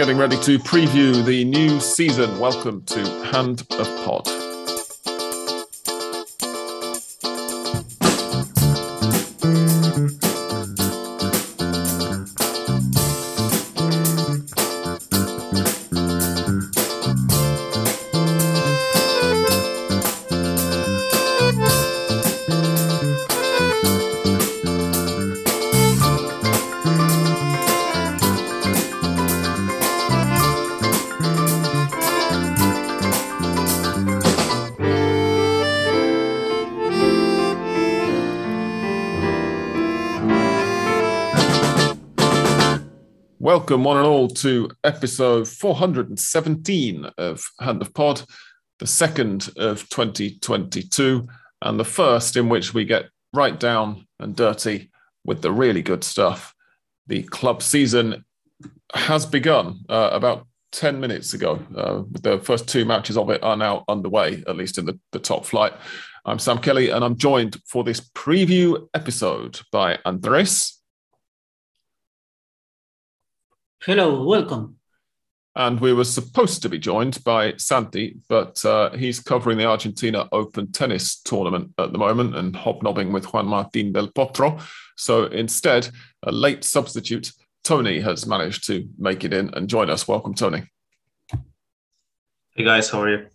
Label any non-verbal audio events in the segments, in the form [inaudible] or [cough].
Getting ready to preview the new season. Welcome to Hand of Pod. Welcome, one and all, to episode 417 of Hand of Pod, the second of 2022, and the first in which we get right down and dirty with the really good stuff. The club season has begun uh, about 10 minutes ago. Uh, the first two matches of it are now underway, at least in the, the top flight. I'm Sam Kelly, and I'm joined for this preview episode by Andres. Hello, welcome. And we were supposed to be joined by Santi, but uh, he's covering the Argentina Open tennis tournament at the moment and hobnobbing with Juan Martin del Potro. So instead, a late substitute, Tony, has managed to make it in and join us. Welcome, Tony. Hey guys, how are you?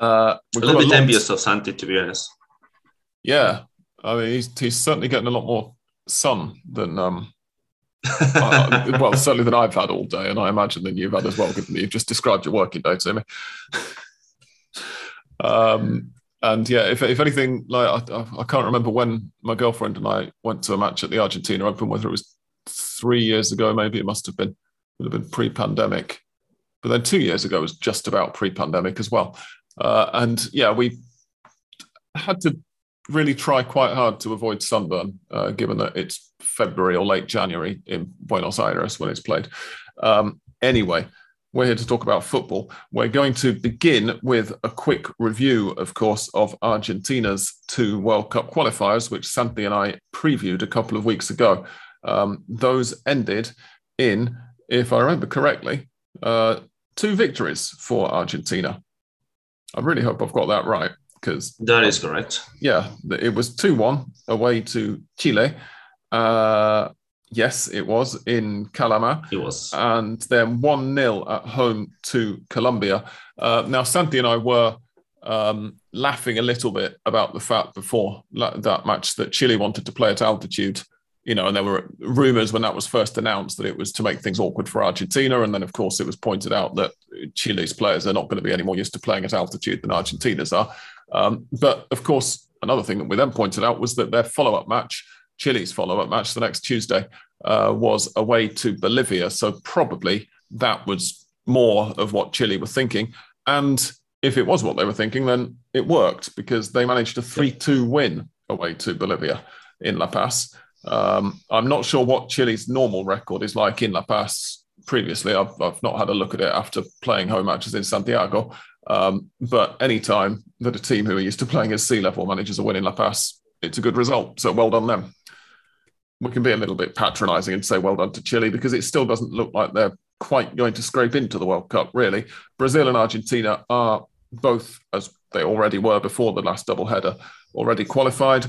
Uh, a little bit envious of Santi, to be honest. Yeah, I mean, he's, he's certainly getting a lot more sun than um, well, certainly that I've had all day, and I imagine that you've had as well, given that you've just described your working day to me. um, and yeah, if, if anything, like I, I, can't remember when my girlfriend and I went to a match at the Argentina Open, whether it was three years ago, maybe it must have been, would have been pre-pandemic, but then two years ago was just about pre-pandemic as well. Uh, and yeah, we had to really try quite hard to avoid sunburn, uh, given that it's February or late January in Buenos Aires when it's played. Um, anyway, we're here to talk about football. We're going to begin with a quick review, of course, of Argentina's two World Cup qualifiers, which Santi and I previewed a couple of weeks ago. Um, those ended in, if I remember correctly, uh, two victories for Argentina. I really hope I've got that right because that is correct. Yeah, it was two one away to Chile. Uh, yes, it was in Calama. It was, and then one 0 at home to Colombia. Uh, now Santi and I were um, laughing a little bit about the fact before that match that Chile wanted to play at altitude you know, and there were rumors when that was first announced that it was to make things awkward for Argentina. And then, of course, it was pointed out that Chile's players are not going to be any more used to playing at altitude than Argentina's are. Um, but of course, another thing that we then pointed out was that their follow up match, Chile's follow up match the next Tuesday, uh, was away to Bolivia. So probably that was more of what Chile were thinking. And if it was what they were thinking, then it worked because they managed a 3 2 win away to Bolivia in La Paz. Um, I'm not sure what Chile's normal record is like in La Paz previously. I've, I've not had a look at it after playing home matches in Santiago. Um, but anytime that a team who are used to playing as sea level manages a win in La Paz, it's a good result. So well done them. We can be a little bit patronising and say well done to Chile because it still doesn't look like they're quite going to scrape into the World Cup, really. Brazil and Argentina are both, as they already were before the last double header, already qualified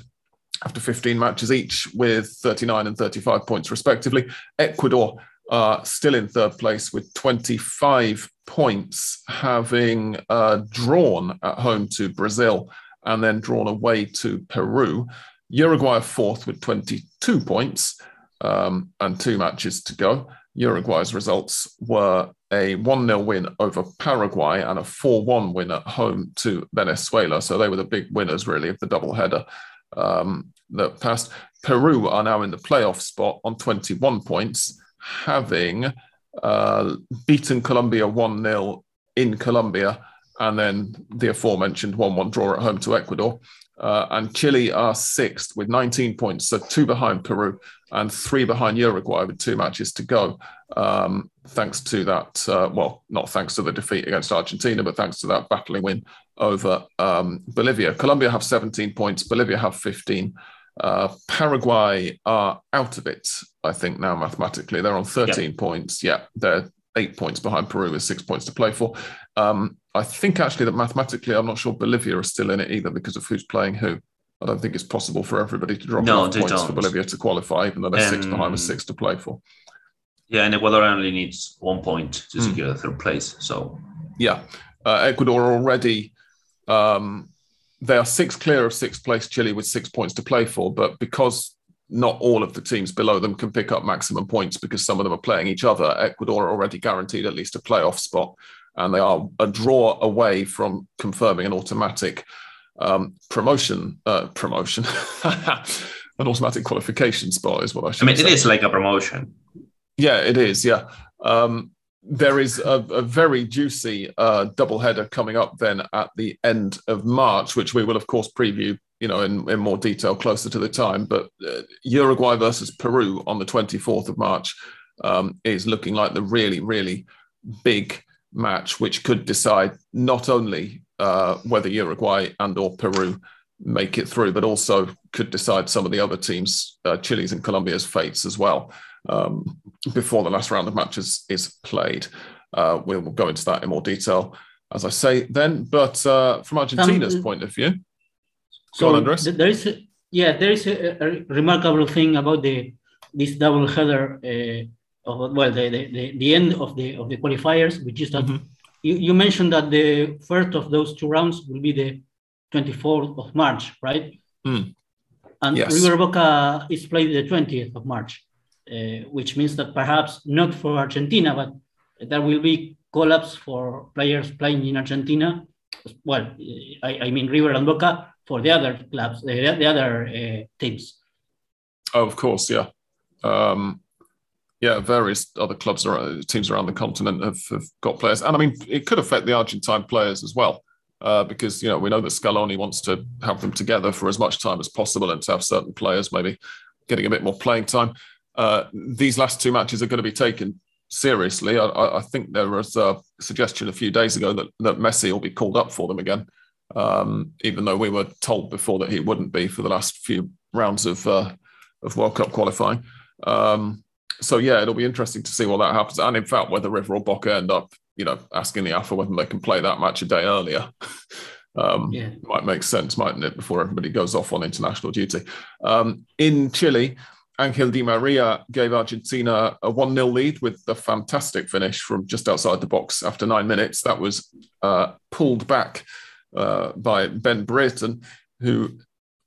after 15 matches each with 39 and 35 points respectively. Ecuador are still in third place with 25 points, having uh, drawn at home to Brazil and then drawn away to Peru. Uruguay are fourth with 22 points um, and two matches to go. Uruguay's results were a 1 0 win over Paraguay and a 4 1 win at home to Venezuela. So they were the big winners, really, of the double header um, that passed. Peru are now in the playoff spot on 21 points, having uh, beaten Colombia 1 0 in Colombia, and then the aforementioned 1 1 draw at home to Ecuador. Uh, and Chile are sixth with 19 points, so two behind Peru and three behind Uruguay with two matches to go. Um, thanks to that, uh, well, not thanks to the defeat against Argentina, but thanks to that battling win over um, Bolivia. Colombia have 17 points, Bolivia have 15. Uh, Paraguay are out of it, I think, now mathematically. They're on 13 points. Yeah, they're eight points behind Peru with six points to play for. Um, I think actually that mathematically, I'm not sure Bolivia is still in it either because of who's playing who. I don't think it's possible for everybody to drop no, enough points don't. for Bolivia to qualify, even though they're um, six behind with six to play for. Yeah, and Ecuador only needs one point to hmm. secure mm. third place. So yeah, uh, Ecuador already um, they are six clear of sixth place Chile with six points to play for, but because not all of the teams below them can pick up maximum points because some of them are playing each other. Ecuador are already guaranteed at least a playoff spot, and they are a draw away from confirming an automatic um, promotion. Uh, promotion, [laughs] an automatic qualification spot is what I should. I mean, say. it is like a promotion. Yeah, it is. Yeah. Um, there is a, a very juicy uh, doubleheader coming up then at the end of March, which we will of course preview, you know, in, in more detail closer to the time. But uh, Uruguay versus Peru on the 24th of March um, is looking like the really, really big match, which could decide not only uh, whether Uruguay and or Peru make it through, but also could decide some of the other teams, uh, Chile's and Colombia's fates as well um, before the last round of matches is played. Uh, we'll go into that in more detail, as I say then. But uh, from Argentina's um, point of view, so on, Andres. There is, a, yeah, there is a, a, remarkable thing about the this double header uh, of well, the, the, the end of the of the qualifiers, which is that mm-hmm. you, you mentioned that the first of those two rounds will be the 24th of March, right? Mm. And yes. River Boca is played the 20th of March. Uh, which means that perhaps not for Argentina, but there will be collapse for players playing in Argentina. Well, I, I mean River and Boca for the other clubs, the, the other uh, teams. Oh, of course, yeah. Um, yeah, various other clubs around teams around the continent have, have, got players, and I mean it could affect the Argentine players as well, uh, because you know we know that Scaloni wants to have them together for as much time as possible, and to have certain players maybe getting a bit more playing time uh, these last two matches are going to be taken seriously. I, I, think there was a suggestion a few days ago that, that Messi will be called up for them again, um, even though we were told before that he wouldn't be for the last few rounds of uh, of World Cup qualifying. Um, so yeah, it'll be interesting to see what that happens, and in fact, whether River or Boca end up, you know, asking the AFA whether they can play that match a day earlier. [laughs] um, yeah. Might make sense, mightn't it, before everybody goes off on international duty. Um, in Chile, Angel Di Maria gave Argentina a 1 0 lead with a fantastic finish from just outside the box after nine minutes. That was uh, pulled back uh, by Ben Brereton, who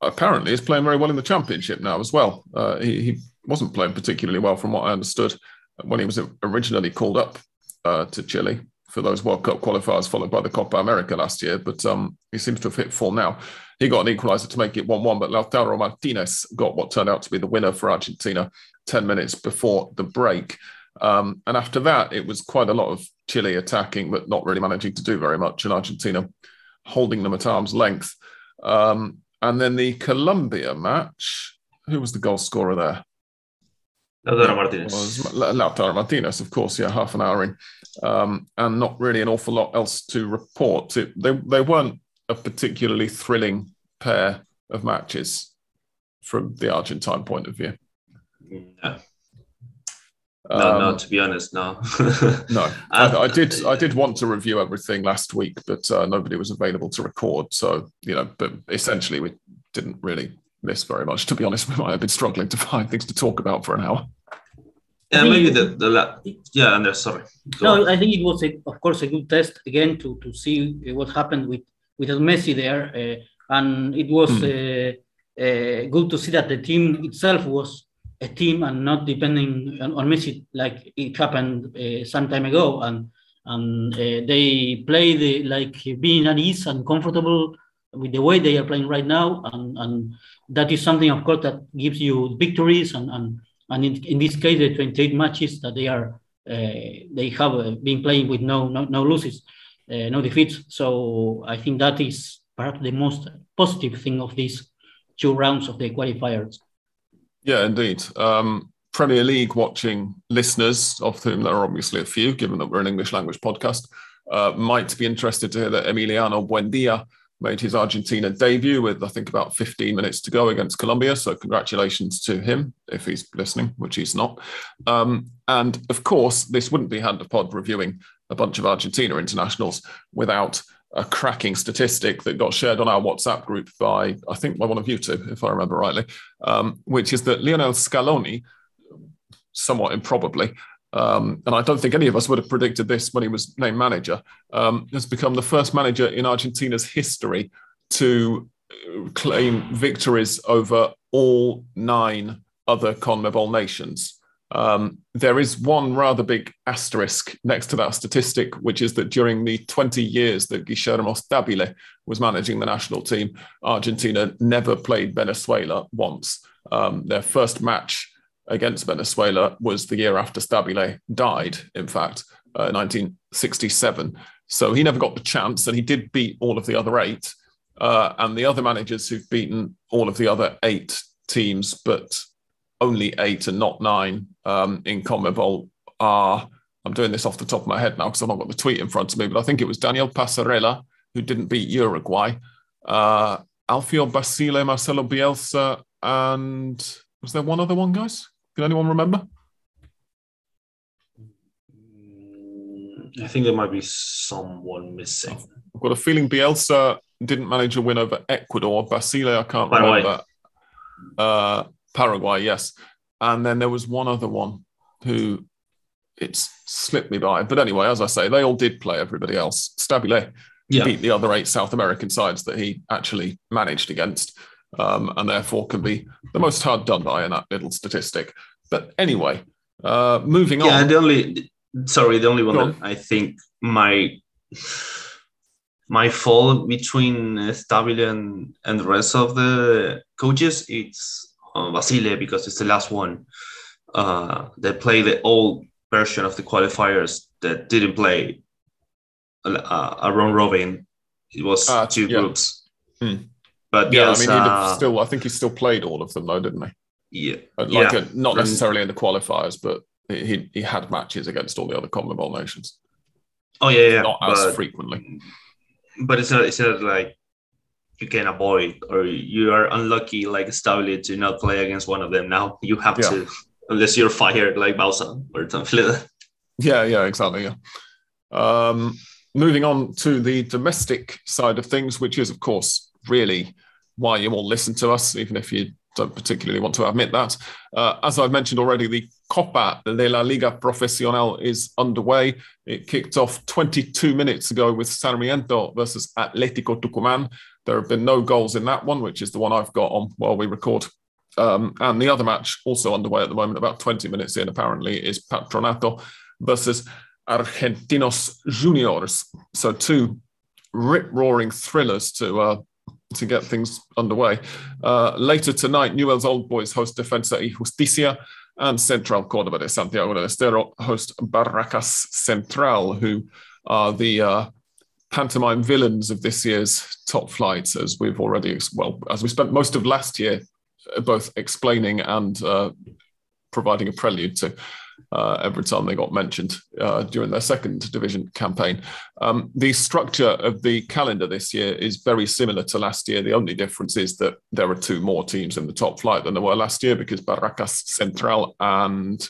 apparently is playing very well in the championship now as well. Uh, he, he, wasn't playing particularly well, from what I understood, when he was originally called up uh, to Chile for those World Cup qualifiers, followed by the Copa America last year. But um, he seems to have hit full now. He got an equaliser to make it 1 1, but Lautaro Martinez got what turned out to be the winner for Argentina 10 minutes before the break. Um, and after that, it was quite a lot of Chile attacking, but not really managing to do very much, and Argentina holding them at arm's length. Um, and then the Colombia match, who was the goal scorer there? Lautaro Martinez. Lautaro Martinez, of course, yeah, half an hour in. Um, and not really an awful lot else to report. It, they, they weren't a particularly thrilling pair of matches from the Argentine point of view. No. Um, no, no, to be honest, no. no, [laughs] I, I, did. I did want to review everything last week, but uh, nobody was available to record. So you know, but essentially, we didn't really miss very much. To be honest, [laughs] we might have been struggling to find things to talk about for an hour. Yeah, maybe the, the la- yeah, and uh, sorry. Go no, on. I think it was a, of course a good test again to to see uh, what happened with without Messi there, uh, and it was mm. good to see that the team itself was a team and not depending on, on Messi like it happened some time ago, and and they played like being at ease and comfortable with the way they are playing right now, and, and that is something, of course, that gives you victories, and and, and in, in this case, the 28 matches that they are uh, they have uh, been playing with no no, no losses uh, no defeats. So I think that is perhaps the most positive thing of these two rounds of the qualifiers. Yeah, indeed. Um, Premier League watching listeners, of whom there are obviously a few, given that we're an English language podcast, uh, might be interested to hear that Emiliano Buendia made his Argentina debut with, I think, about 15 minutes to go against Colombia. So, congratulations to him if he's listening, which he's not. Um, and of course, this wouldn't be Hand of Pod reviewing a bunch of Argentina internationals without a cracking statistic that got shared on our WhatsApp group by, I think, by one of you two, if I remember rightly, um, which is that Lionel Scaloni, somewhat improbably, um, and I don't think any of us would have predicted this when he was named manager, um, has become the first manager in Argentina's history to uh, claim victories over all nine other CONMEBOL nations. Um, there is one rather big asterisk next to that statistic, which is that during the 20 years that Guillermo Stabile was managing the national team, Argentina never played Venezuela once. Um, their first match against Venezuela was the year after Stabile died, in fact, uh, 1967. So he never got the chance, and he did beat all of the other eight. Uh, and the other managers who've beaten all of the other eight teams, but only eight and not nine um, in CONMEBOL are. I'm doing this off the top of my head now because I've not got the tweet in front of me, but I think it was Daniel Passarella who didn't beat Uruguay, uh, Alfio Basile, Marcelo Bielsa, and was there one other one, guys? Can anyone remember? I think there might be someone missing. I've got a feeling Bielsa didn't manage a win over Ecuador. Basile, I can't Paraguay. remember. Uh, Paraguay, yes. And then there was one other one who it's slipped me by. But anyway, as I say, they all did play everybody else. Stabile yeah. beat the other eight South American sides that he actually managed against um, and therefore can be the most hard done by in that little statistic. But anyway, uh, moving yeah, on. Yeah, the only sorry, the only one that I think my my fall between Stabile and, and the rest of the coaches it's uh, Basile because it's the last one. Uh, they play the old version of the qualifiers that didn't play uh, a round robin. It was uh, two yeah. groups. Hmm. But yeah, I mean, uh, still, I think he still played all of them though, didn't he? Yeah, like yeah. A, not necessarily in the qualifiers, but he he had matches against all the other CONMEBOL nations. Oh yeah, yeah, not as frequently. But it's not, it's not like you can avoid or you are unlucky like Stabile to not play against one of them. Now [laughs] you have yeah. to, unless you're fired like Bauza or something like. Yeah, yeah, exactly. Yeah. Um, moving on to the domestic side of things, which is of course really why you all listen to us, even if you don't particularly want to admit that. Uh, as I've mentioned already, the Copa de la Liga Profesional is underway. It kicked off 22 minutes ago with Sarmiento versus Atletico Tucumán. There have been no goals in that one, which is the one I've got on while we record. Um, and the other match, also underway at the moment, about 20 minutes in, apparently, is Patronato versus Argentinos Juniors. So, two rip roaring thrillers to uh, to get things underway. Uh, later tonight, Newell's Old Boys host Defensa y Justicia, and Central Córdoba de Santiago del Estero host Barracas Central, who are the uh, pantomime villains of this year's top flight, as we've already, well, as we spent most of last year uh, both explaining and uh, providing a prelude to uh, every time they got mentioned uh, during their second division campaign. Um, the structure of the calendar this year is very similar to last year. The only difference is that there are two more teams in the top flight than there were last year because Barracas Central and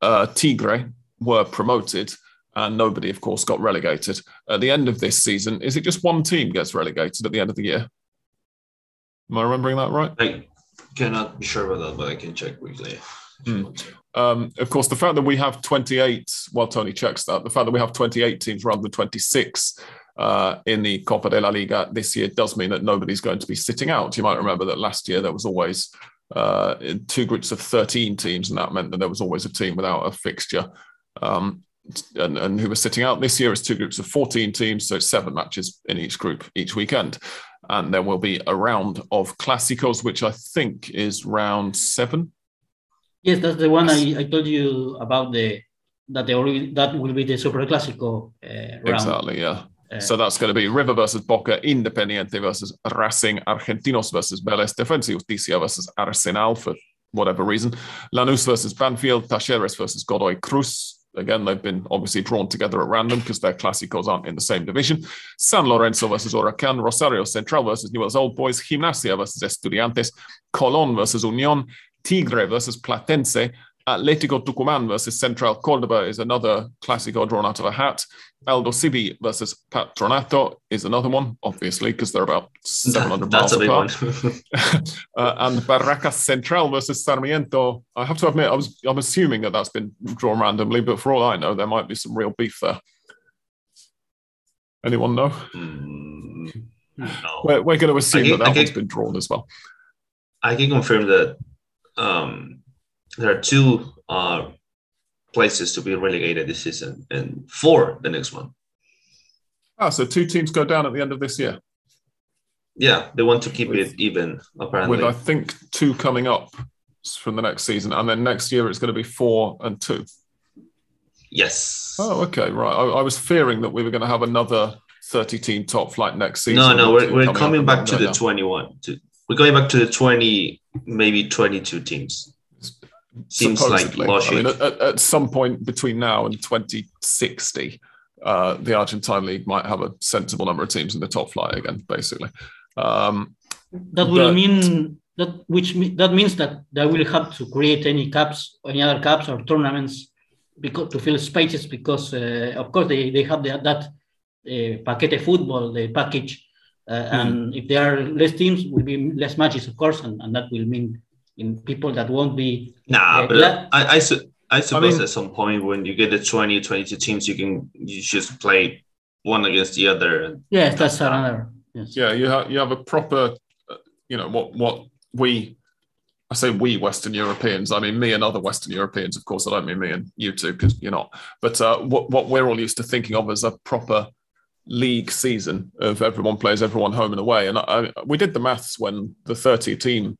uh, Tigre were promoted. And nobody, of course, got relegated. At the end of this season, is it just one team gets relegated at the end of the year? Am I remembering that right? I cannot be sure about that, but I can check quickly. Mm. Um, of course, the fact that we have 28, while Tony checks that, the fact that we have 28 teams rather than 26 uh, in the Copa de la Liga this year does mean that nobody's going to be sitting out. You might remember that last year there was always uh, two groups of 13 teams, and that meant that there was always a team without a fixture. Um, and, and who was sitting out this year is two groups of 14 teams, so seven matches in each group each weekend. And there will be a round of Clásicos, which I think is round seven Yes, that's the one I, I told you about the that the that will be the Super Clásico uh, round. Exactly, yeah. Uh, so that's going to be River versus Boca, Independiente versus Racing, Argentinos versus Vélez, Defensa Justicia versus Arsenal for whatever reason, Lanús versus Banfield, Talleres versus Godoy Cruz, Again, they've been obviously drawn together at random because their Clásicos aren't in the same division. San Lorenzo versus Huracan, Rosario Central versus Newell's Old Boys, Gimnasia versus Estudiantes, Colón versus Unión, Tigre versus Platense, Atletico Tucumán versus Central Cordoba is another Clásico drawn out of a hat. Aldosivi versus Patronato is another one, obviously, because they're about 700 miles apart. [laughs] [laughs] uh, and Barracas Central versus Sarmiento. I have to admit, I was I'm assuming that that's been drawn randomly, but for all I know, there might be some real beef there. Anyone know? Mm, no. We're, we're, going to assume can, that that can, one's been drawn as well. I can confirm that um, there are two uh, places to be relegated this season and four the next one. Ah, so two teams go down at the end of this year. Yeah, they want to keep with, it even, apparently. With I think two coming up from the next season, and then next year it's going to be four and two. Yes. Oh, okay, right. I, I was fearing that we were going to have another 30 team top flight next season. No, no, we're, we're coming back to the. 21. To, we're going back to the 20, maybe 22 teams. Seems Supposedly. like logic. I mean, at, at, some point between now and 2060, uh, the Argentine league might have a sensible number of teams in the top flight again, basically. Um, that will but, mean that which that means that they will have to create any cups, any other cups or tournaments because to fill spaces because uh, of course they, they have the, that uh, paquete football the package uh, mm. and if there are less teams will be less matches of course and, and that will mean in people that won't be. Nah, uh, but I, I, su- I suppose I mean, at some point when you get the 20, 22 teams, you can you just play one against the other. Yes, that's another. Yes. Yeah, you have you have a proper, uh, you know, what what we. I say we Western Europeans. I mean me and other Western Europeans, of course. I don't mean me and you two because you're not. But uh, what what we're all used to thinking of as a proper league season of everyone plays everyone home and away. And I, we did the maths when the 30 team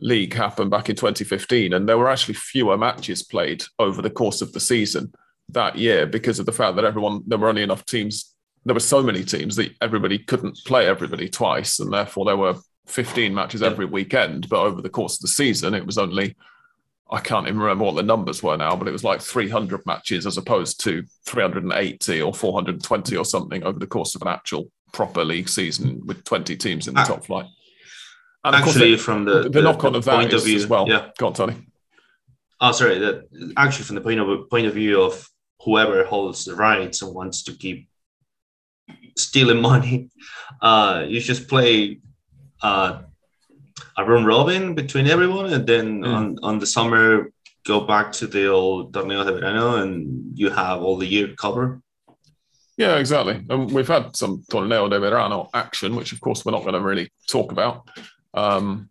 league happened back in 2015, and there were actually fewer matches played over the course of the season that year because of the fact that everyone there were only enough teams. There were so many teams that everybody couldn't play everybody twice, and therefore there were 15 matches every weekend. But over the course of the season, it was only I can't even remember what the numbers were now, but it was like 300 matches as opposed to 380 or 420 or something over the course of an actual proper league season with 20 teams in the top flight. And actually, from the, the, the knock on of that point of view, as well. Yeah, go on, Tony. Oh, sorry. That actually, from the point of point of view of whoever holds the rights and wants to keep stealing money, [laughs] uh, you just play uh, a round robin between everyone, and then mm. on on the summer go back to the old torneo de verano, and you have all the year covered. Yeah, exactly. And we've had some torneo de verano action, which of course we're not going to really talk about. Um,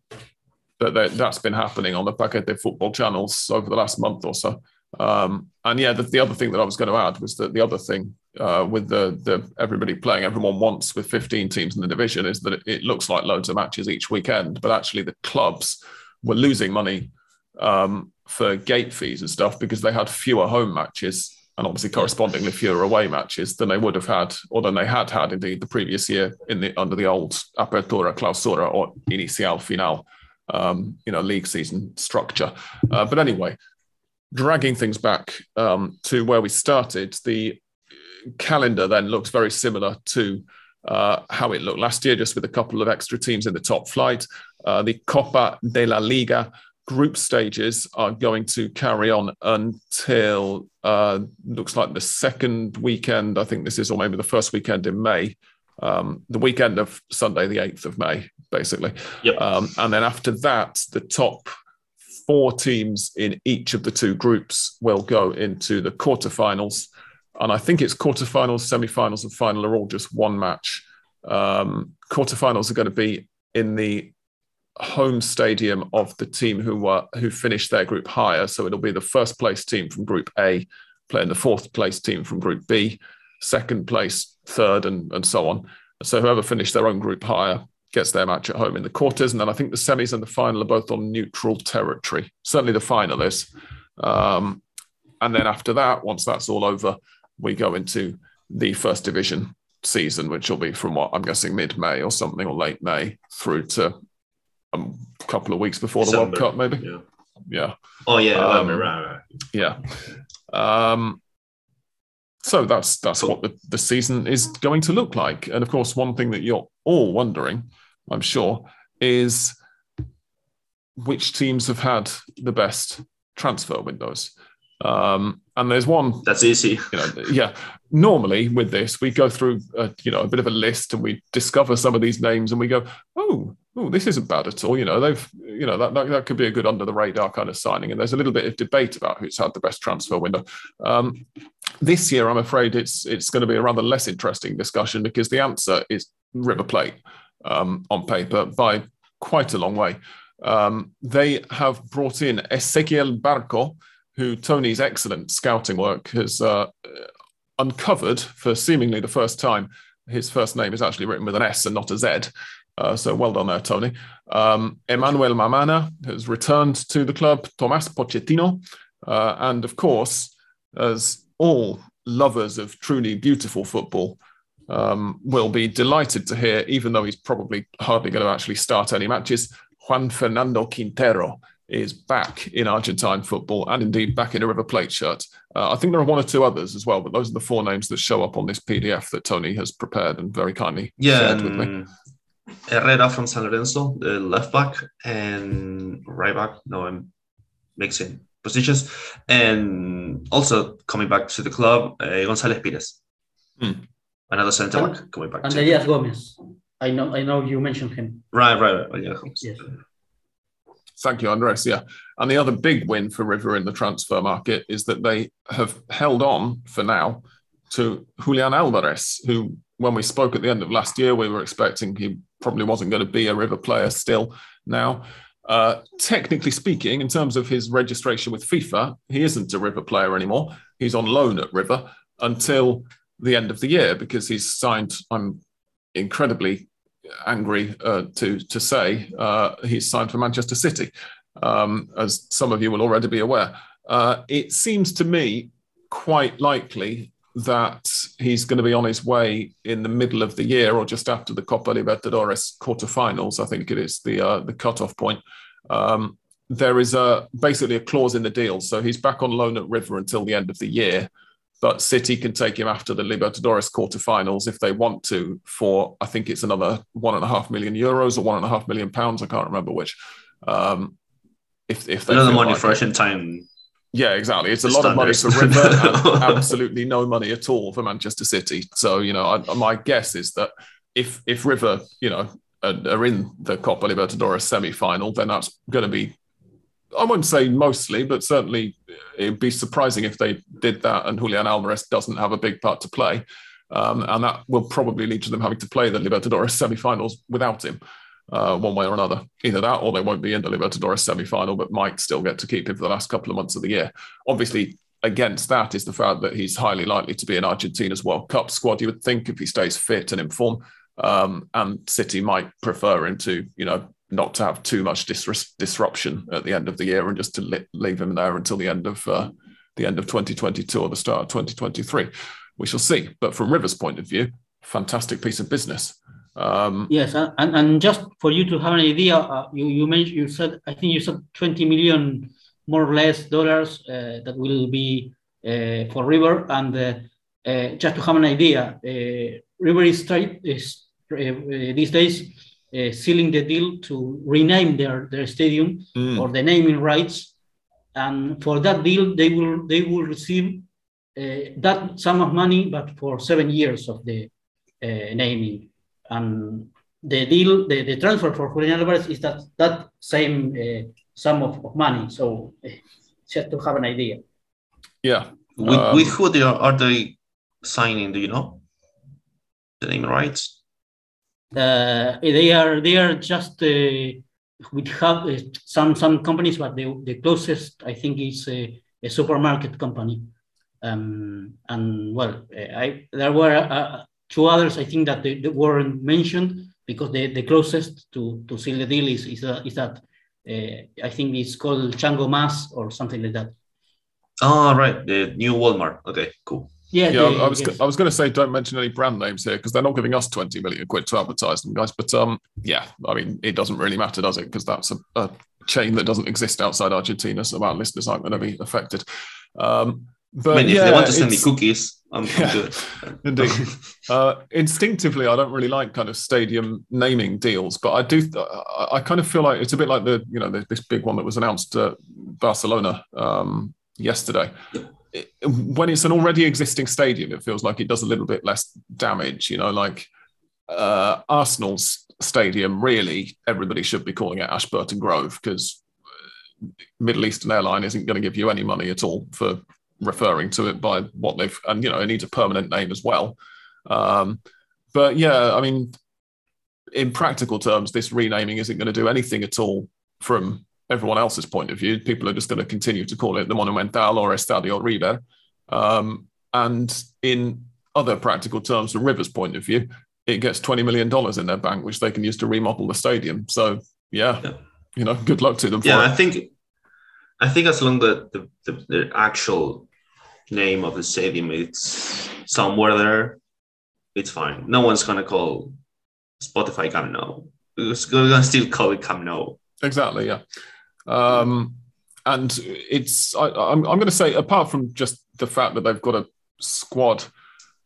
but that, has been happening on the Paquete football channels over the last month or so. Um, and yeah, the, the, other thing that I was going to add was that the other thing uh, with the the everybody playing everyone wants with 15 teams in the division is that it, it, looks like loads of matches each weekend, but actually the clubs were losing money um, for gate fees and stuff because they had fewer home matches and obviously correspondingly fewer away matches than they would have had, or than they had had indeed the previous year in the under the old Apertura, Clausura, or Inicial Final, um, you know, league season structure. Uh, but anyway, dragging things back um, to where we started, the calendar then looks very similar to uh, how it looked last year, just with a couple of extra teams in the top flight. Uh, the Copa de la Liga group stages are going to carry on until uh, looks like the second weekend. I think this is, or maybe the first weekend in May, um, the weekend of Sunday, the 8th of May, basically. Yep. Um, and then after that, the top four teams in each of the two groups will go into the quarterfinals. And I think it's quarterfinals, semifinals, and final are all just one match. Um, quarterfinals are going to be in the home stadium of the team who were who finished their group higher. So it'll be the first place team from Group A playing the fourth place team from Group B, second place, third, and and so on. So whoever finished their own group higher gets their match at home in the quarters, and then I think the semis and the final are both on neutral territory. Certainly the final is. Um, and then after that, once that's all over, we go into the first division season, which will be from what I'm guessing mid May or something, or late May through to a couple of weeks before December. the World Cup, maybe. Yeah. Yeah. Oh yeah, um, right, right. Yeah. Um, so that's that's what the, the season is going to look like. And of course, one thing that you're all wondering, I'm sure, is which teams have had the best transfer windows. Um, and there's one that's easy. You know, yeah. Normally with this, we go through a, you know a bit of a list and we discover some of these names and we go, oh, oh, this isn't bad at all. You know, they've you know that, that, that could be a good under the radar kind of signing. And there's a little bit of debate about who's had the best transfer window. Um, this year, I'm afraid it's it's going to be a rather less interesting discussion because the answer is River Plate um, on paper by quite a long way. Um, they have brought in Esequiel Barco who Tony's excellent scouting work has uh, uncovered for seemingly the first time. His first name is actually written with an S and not a Z. Uh, so well done there, Tony. Um, Emanuel Mammana has returned to the club, Tomas Pochettino. Uh, and of course, as all lovers of truly beautiful football um, will be delighted to hear, even though he's probably hardly going to actually start any matches, Juan Fernando Quintero is back in Argentine football and indeed back in a River Plate shirt. Uh, I think there are one or two others as well, but those are the four names that show up on this PDF that Tony has prepared and very kindly yeah, shared with me. Herrera from San Lorenzo, the left back, and right back. No, I'm mixing positions. And also coming back to the club, uh, González Pirez. Hmm. Another centre back coming back. And Elias Gomez. I know I know you mentioned him. Right, right, right. Yeah. Yes. Thank you, Andres. Yeah. And the other big win for River in the transfer market is that they have held on for now to Julian Alvarez, who, when we spoke at the end of last year, we were expecting he probably wasn't going to be a River player still now. Uh, technically speaking, in terms of his registration with FIFA, he isn't a River player anymore. He's on loan at River until the end of the year because he's signed. I'm incredibly angry uh, to to say uh, he's signed for Manchester City, um, as some of you will already be aware. Uh, it seems to me quite likely that he's going to be on his way in the middle of the year or just after the Copa Libertadores quarterfinals. I think it is the uh, the cutoff point. Um, there is a basically a clause in the deal, so he's back on loan at River until the end of the year but City can take him after the Libertadores quarterfinals if they want to for I think it's another one and a half million euros or one and a half million pounds. I can't remember which. Um, if if they another money like for time. Yeah, exactly. It's a lot of money for River [laughs] and absolutely no money at all for Manchester City. So you know, I, my guess is that if if River, you know, are, are in the Copa Libertadores semi-final, then that's going to be I wouldn't say mostly, but certainly it'd be surprising if they did that and Julian Alvarez doesn't have a big part to play. Um, and that will probably lead to them having to play the Libertadores semi-finals without him, uh, one way or another. Either that, or they won't be in the Libertadores semi-final, but might still get to keep him for the last couple of months of the year. Obviously, against that is the fact that he's highly likely to be in Argentina's World Cup squad. You would think if he stays fit and in form, um, and City might prefer him to, you know, not to have too much dis- disruption at the end of the year and just to li- leave him there until the end of uh, the end of 2022 or the start of 2023. We shall see. But from River's point of view, fantastic piece of business. Um, yes, and, and just for you to have an idea, uh, you you mentioned you said I think you said 20 million more or less dollars uh, that will be uh, for River, and uh, uh, just to have an idea, River is, is these days uh, sealing the deal to rename their, their stadium mm. or the naming rights. And for that deal, they will they will receive uh, that sum of money, but for seven years of the uh, naming. And the deal, the, the transfer for Julian Alvarez is that that same uh, sum of, of money. So uh, just to have an idea. Yeah. With, um, with who they are, are they signing? Do you know the name rights? Uh, they are they are just uh, we have uh, some some companies, but the, the closest I think is a, a supermarket company. Um, and well, I there were uh, two others I think that they, they, weren't mentioned because the, the closest to, to seal the deal is is, uh, is that uh, I think it's called Chango Mas or something like that. Oh right, the new Walmart. Okay, cool. Yeah, yeah. I, I was yes. I was going to say don't mention any brand names here because they're not giving us twenty million quid to advertise them, guys. But um, yeah, I mean it doesn't really matter, does it? Because that's a, a, chain that doesn't exist outside Argentina, so our listeners aren't going to be affected. Um, but I mean, if yeah, they want to send me cookies, I'm, I'm good. [laughs] Indeed. [laughs] uh, instinctively, I don't really like kind of stadium naming deals, but I do. I, kind of feel like it's a bit like the you know the, this big one that was announced at Barcelona um, yesterday. When it's an already existing stadium, it feels like it does a little bit less damage. You know, like uh, Arsenal's stadium. Really, everybody should be calling it Ashburton Grove because Middle Eastern airline isn't going to give you any money at all for referring to it by what they've and you know it needs a permanent name as well um, but yeah i mean in practical terms this renaming isn't going to do anything at all from everyone else's point of view people are just going to continue to call it the monumental or estadio river um, and in other practical terms from river's point of view it gets 20 million dollars in their bank which they can use to remodel the stadium so yeah, yeah. you know good luck to them yeah i think I think as long as the, the, the, actual name of the stadium it's somewhere there, it's fine. No one's gonna call Spotify Camp Nou. It's gonna [laughs] still call it Camp Nou. Exactly. Yeah. Um, and it's I, I'm I'm gonna say apart from just the fact that they've got a squad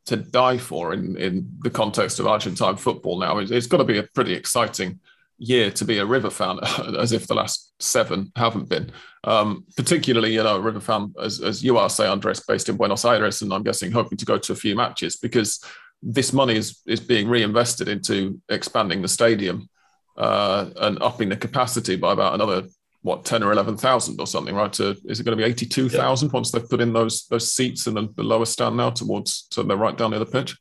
to die for in in the context of Argentine football now, it's, it's got to be a pretty exciting year to be a River fan, [laughs] as if the last seven haven't been. Um, particularly, you know, River fan, as, as you are, say, Andres, based in Buenos Aires, and I'm guessing hoping to go to a few matches because this money is is being reinvested into expanding the stadium uh, and upping the capacity by about another what ten or eleven thousand or something, right? To is it going to be eighty two thousand yeah. once they've put in those those seats in the, the lower stand now towards so they're right down near the pitch?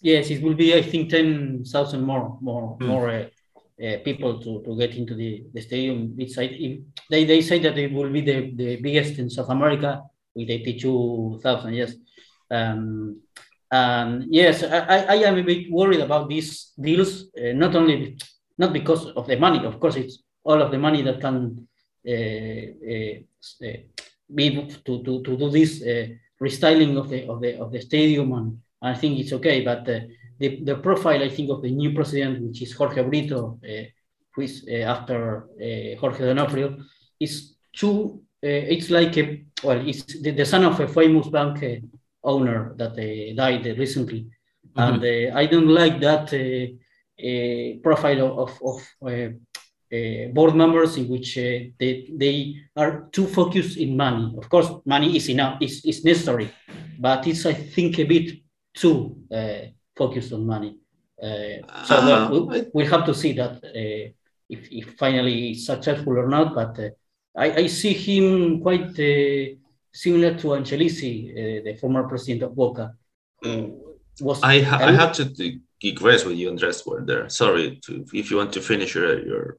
Yes, it will be. I think ten thousand more, more, mm. more uh, uh, people to, to get into the, the stadium. It's they they say that it will be the, the biggest in South America with eighty two thousand. Yes, um, and yes, I, I am a bit worried about these deals. Uh, not only not because of the money, of course, it's all of the money that can uh, uh, be to, to, to do this restyling of the of the of the stadium and I think it's okay. But uh, the, the profile, I think, of the new president, which is Jorge Brito, uh, who is uh, after Jorge D'Onofrio, is too. it's like a well, it's the, the, son of a famous bank owner that died recently, mm-hmm. and I don't like that profile of of. Uh, board members in which uh, they, they are too focused in money. Of course, money is enough, is, is necessary, but it's, I think, a bit too uh, focused on money. Uh, so uh, we, we have to see that if, if finally successful or not. But I, I, see him quite similar to Angelici, the former president of Boca. Mm. Was I, ha- I had to digress with you, Andres, were there. Sorry, to, if you want to finish your, your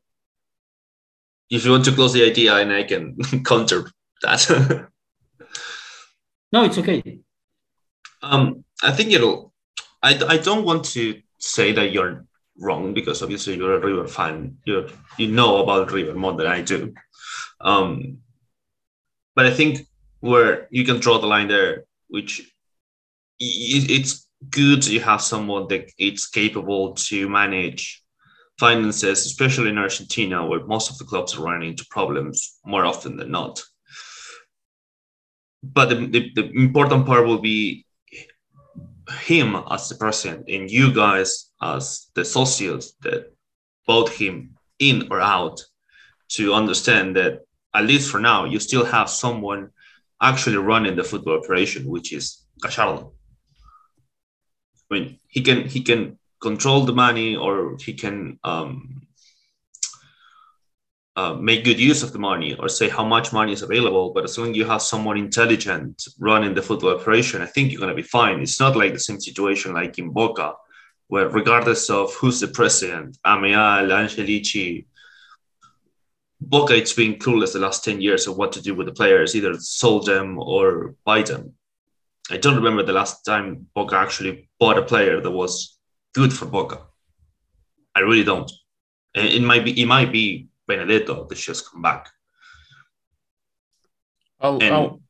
if you want to close the idea and I can [laughs] counter that. no, it's okay. Um, I think it'll. I, I don't want to say that you're wrong because obviously you're a River fan. You you know about River more than I do. Um, but I think where you can draw the line there, which it's good you have someone that it's capable to manage finances, especially in Argentina, where most of the clubs are running into problems more often than not. But the, the, the important part will be him as the president and you guys as the associates that vote him in or out to understand that at least for now you still have someone actually running the football operation which is Gallardo. I mean he can he can control the money or he can um, uh, make good use of the money or say how much money is available. But as long as you have someone intelligent running the football operation, I think you're going to be fine. It's not like the same situation like in Boca, where regardless of who's the president, Ameal, Angelici, Boca, it's been clueless the last 10 years of what to do with the players, either sold them or buy them. I don't remember the last time Boca actually bought a player that was good for Boca. I really don't. It might be, it might be Benedetto that's just come back. I'll, and, I'll,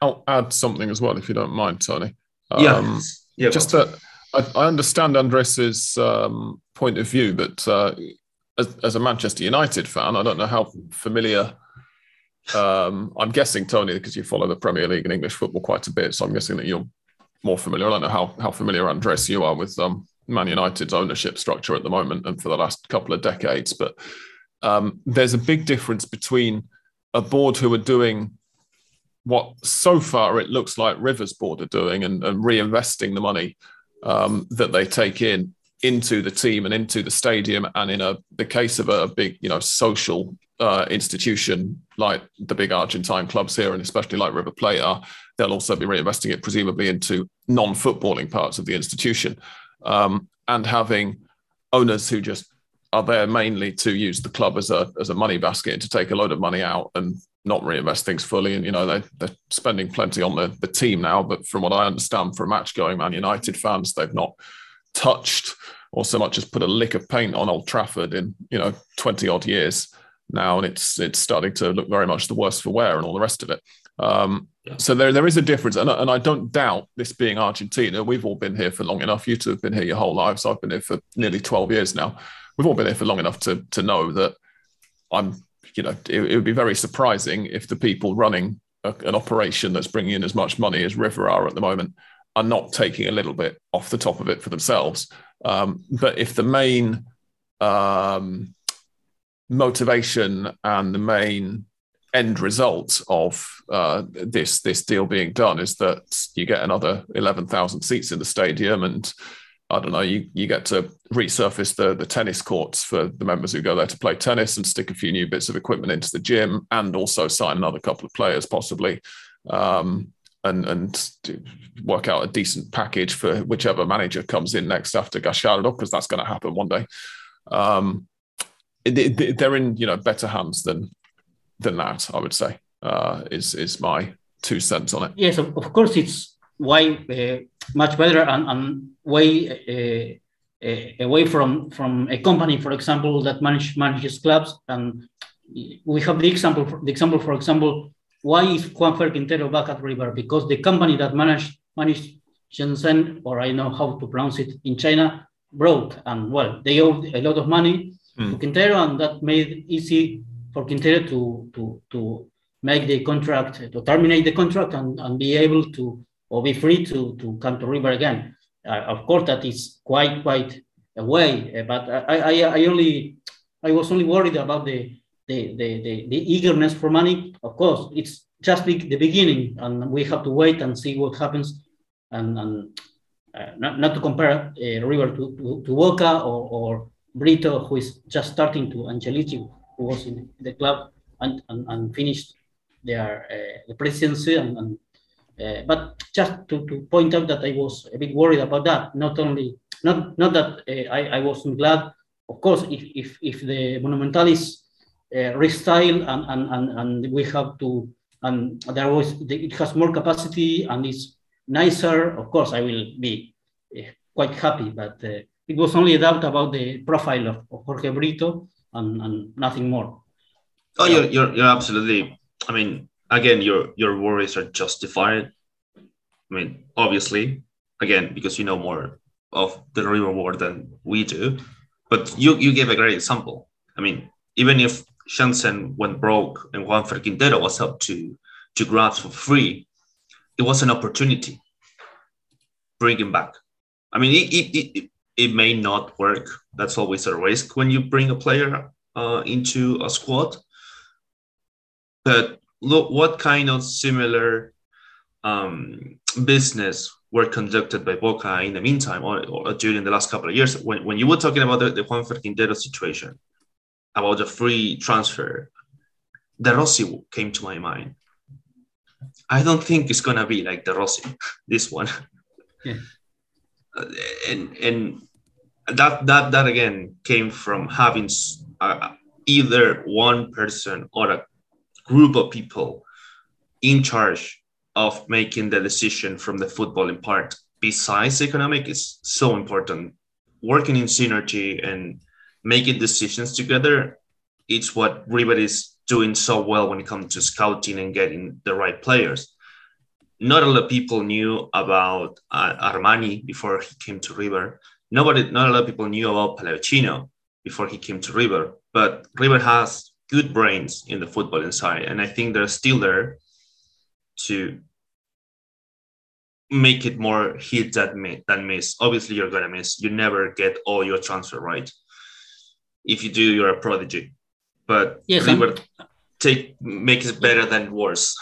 I'll add something as well, if you don't mind, Tony. Um, yeah, yeah. Just that I, I, understand Andres's um, point of view, but uh, as, as, a Manchester United fan, I don't know how familiar um, I'm guessing Tony, because you follow the Premier League and English football quite a bit, so I'm guessing that you're more familiar. I don't know how how familiar Andres you are with um, Man United's ownership structure at the moment and for the last couple of decades, but um, there's a big difference between a board who are doing what so far it looks like Rivers board are doing and, and reinvesting the money um, that they take in into the team and into the stadium and in a the case of a big you know social uh, institution like the big Argentine clubs here and especially like River Plate are, they'll also be reinvesting it presumably into non-footballing parts of the institution um, and having owners who just are there mainly to use the club as a as a money basket to take a load of money out and not reinvest things fully. And you know they they're spending plenty on the the team now, but from what I understand, for match going Man United fans, they've not touched or so much as put a lick of paint on Old Trafford in you know twenty odd years now, and it's it's starting to look very much the worse for wear and all the rest of it. Um, So there, there is a difference, and, and I don't doubt this being Argentina. We've all been here for long enough. You two have been here your whole lives. I've been here for nearly twelve years now we've all been here for long enough to to know that I'm, you know, it, it would be very surprising if the people running a, an operation that's bringing in as much money as River are at the moment are not taking a little bit off the top of it for themselves. Um, but if the main um, motivation and the main end result of uh, this this deal being done is that you get another eleven thousand seats in the stadium and I don't know, you, you get to resurface the, the tennis courts for the members who go there to play tennis and stick a few new bits of equipment into the gym and also sign another couple of players possibly um, and, and work out a decent package for whichever manager comes in next after Gallardo because that's going to happen one day. Um, they're in you know better hands than than that, I would say, uh, is is my two cents on it. Yes, of, course, it's why uh, much better and, and way uh, uh, away from from a company, for example, that manage, manages clubs. And we have the example, the example, for example, why is Juanfer Quintero back at River? Because the company that managed managed Shenzhen, or I know how to pronounce it in China, broke, and well, they owed a lot of money mm. to hmm. Quintero, and that made it easy for Quintero to to to make the contract, to terminate the contract, and, and be able to or be free to, to come to river again. Uh, of course, that is quite quite a way, uh, but I, I, I only I was only worried about the the, the, the, the eagerness for money. Of course, it's just the beginning, and we have to wait and see what happens. And, and uh, not, not to compare uh, River to, to, to Boca or, or Brito, who is just starting to Angelici, who was in the club and, and, and finished their uh, the presidency and, and uh, but just to, to point out that I was a bit worried about that. Not only not not that uh, I, I wasn't glad. Of course, if if, if the Monumental is uh, restyled and, and, and, and we have to and there was it has more capacity and it's nicer. Of course, I will be uh, quite happy. But uh, it was only a doubt about the profile of, of Jorge Brito and, and nothing more. Oh, you're, you're, you're absolutely. I mean, again, your your worries are justified. I mean, obviously, again, because you know more of the River War than we do. But you you gave a great example. I mean, even if Shenzhen went broke and Juanfer Quintero was up to to grabs for free, it was an opportunity. Bring him back. I mean, it, it, it, it may not work. That's always a risk when you bring a player uh, into a squad. But look what kind of similar um, business were conducted by Boca in the meantime or, or, during the last couple of years. When, when you were talking about the, the Juanfer Quintero situation, about the free transfer, De Rossi came to my mind. I don't think it's gonna be like De Rossi, [laughs] this one. Yeah. and and that that that again came from having uh, either one person or a group of people in charge of making the decision from the footballing part. Besides economic is so important. Working in synergy and making decisions together it's what river is doing so well when it comes to scouting and getting the right players. Not a lot of people knew about uh, armani before he came to river nobody not a lot of people knew about Palavecino before he came to river but river has good brains in the football inside, and I think they're still there to make it more hit than, than miss. Obviously, you're gonna miss. You never get all your transfer right. If you do, you're a prodigy. But yes, River take make it better than worse.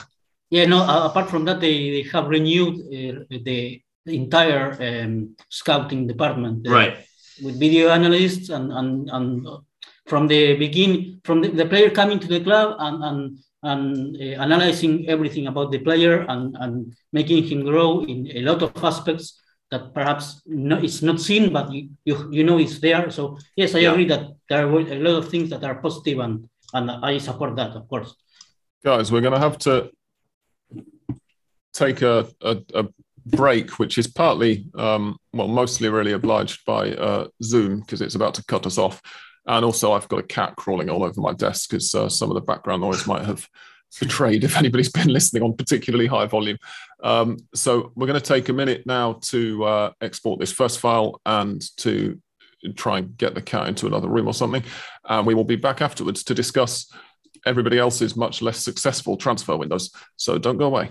[laughs] yeah, no. apart from that, they, they have renewed uh, the, the entire um, scouting department. Uh, right. With video analysts and and and from the beginning, from the, the player coming to the club and and and uh, analyzing everything about the player and, and making him grow in a lot of aspects that perhaps no, it's not seen, but you, you, you know it's there. So yes, I yeah. agree that there are a lot of things that are positive and, and I support that, of course. Guys, we're going to have to take a, a, a break, which is partly, um, well, mostly really obliged by uh, Zoom because it's about to cut us off. And also, I've got a cat crawling all over my desk because uh, some of the background noise might have [laughs] betrayed if anybody's been listening on particularly high volume. Um, so we're going to take a minute now to uh, export this first file and to try and get the cat into another room or something. And we will be back afterwards to discuss everybody else's much less successful transfer windows. So don't go away.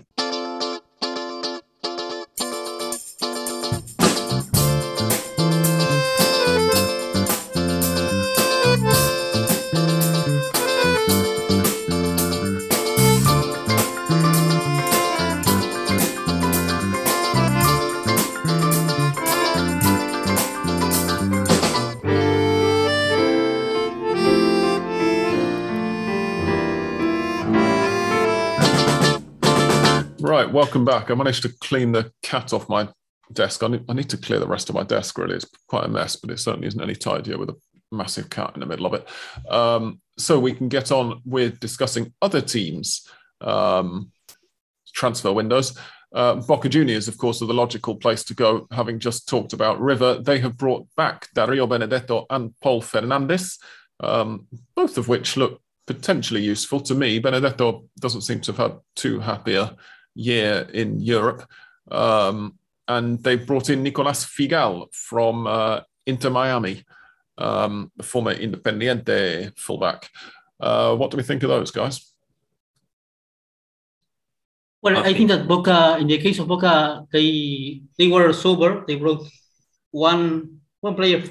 Welcome back. I managed to clean the cat off my desk. I need, I need, to clear the rest of my desk, really. It's quite a mess, but it certainly isn't any tidier with a massive cat in the middle of it. Um, so we can get on with discussing other teams' um, transfer windows. Uh, Boca Juniors, of course, are the logical place to go, having just talked about River. They have brought back Dario Benedetto and Pol Fernández, um, both of which look potentially useful to me. Benedetto doesn't seem to have had too happy a year in Europe. Um, and they've brought in Nicolas Figal from uh, Inter Miami, um, former Independiente fullback. Uh, what do we think of those guys? Well, I think that Boca, in the case of Boca, they they were sober. They brought one one player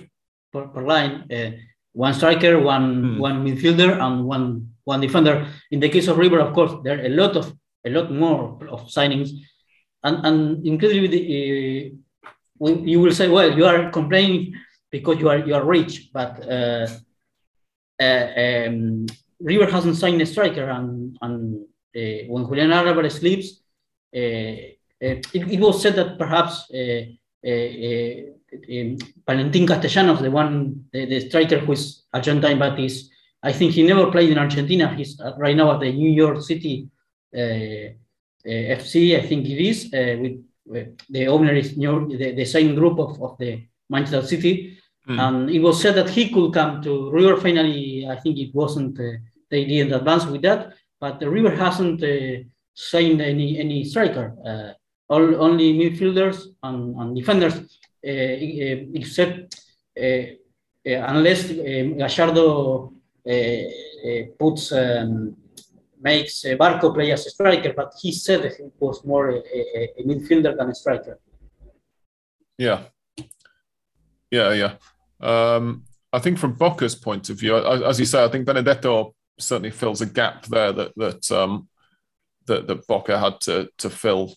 per, per line, uh, one striker, one hmm. one midfielder, and one one defender. In the case of River, of course, there are a lot of a lot more of signings, and and incredibly, uh, you will say, well, you are complaining because you are you are rich, but uh, uh, um, River hasn't signed a striker, and and uh, when Julian Alvarez leaves, uh, uh, it, it, was said that perhaps. Um, Valentin Castellanos, the one, the, the, striker who is Argentine, but is I think he never played in Argentina. He's right now at the New York City Uh, uh, FC, I think it is, uh, with the owner is new, the, the same group of, of the Manchester City. Mm. And it was said that he could come to River. Finally, I think it wasn't, uh, they didn't advance with that, but the River hasn't signed any, any striker. All, only midfielders and, and defenders, except unless um, Gallardo puts um, makes uh, Barco play as a striker, but he said that he was more a, a, a midfielder than a striker. Yeah, yeah, yeah. Um, I think from Boca's point of view, as you say, I think Benedetto certainly fills a gap there that that um, that, that Boca had to to fill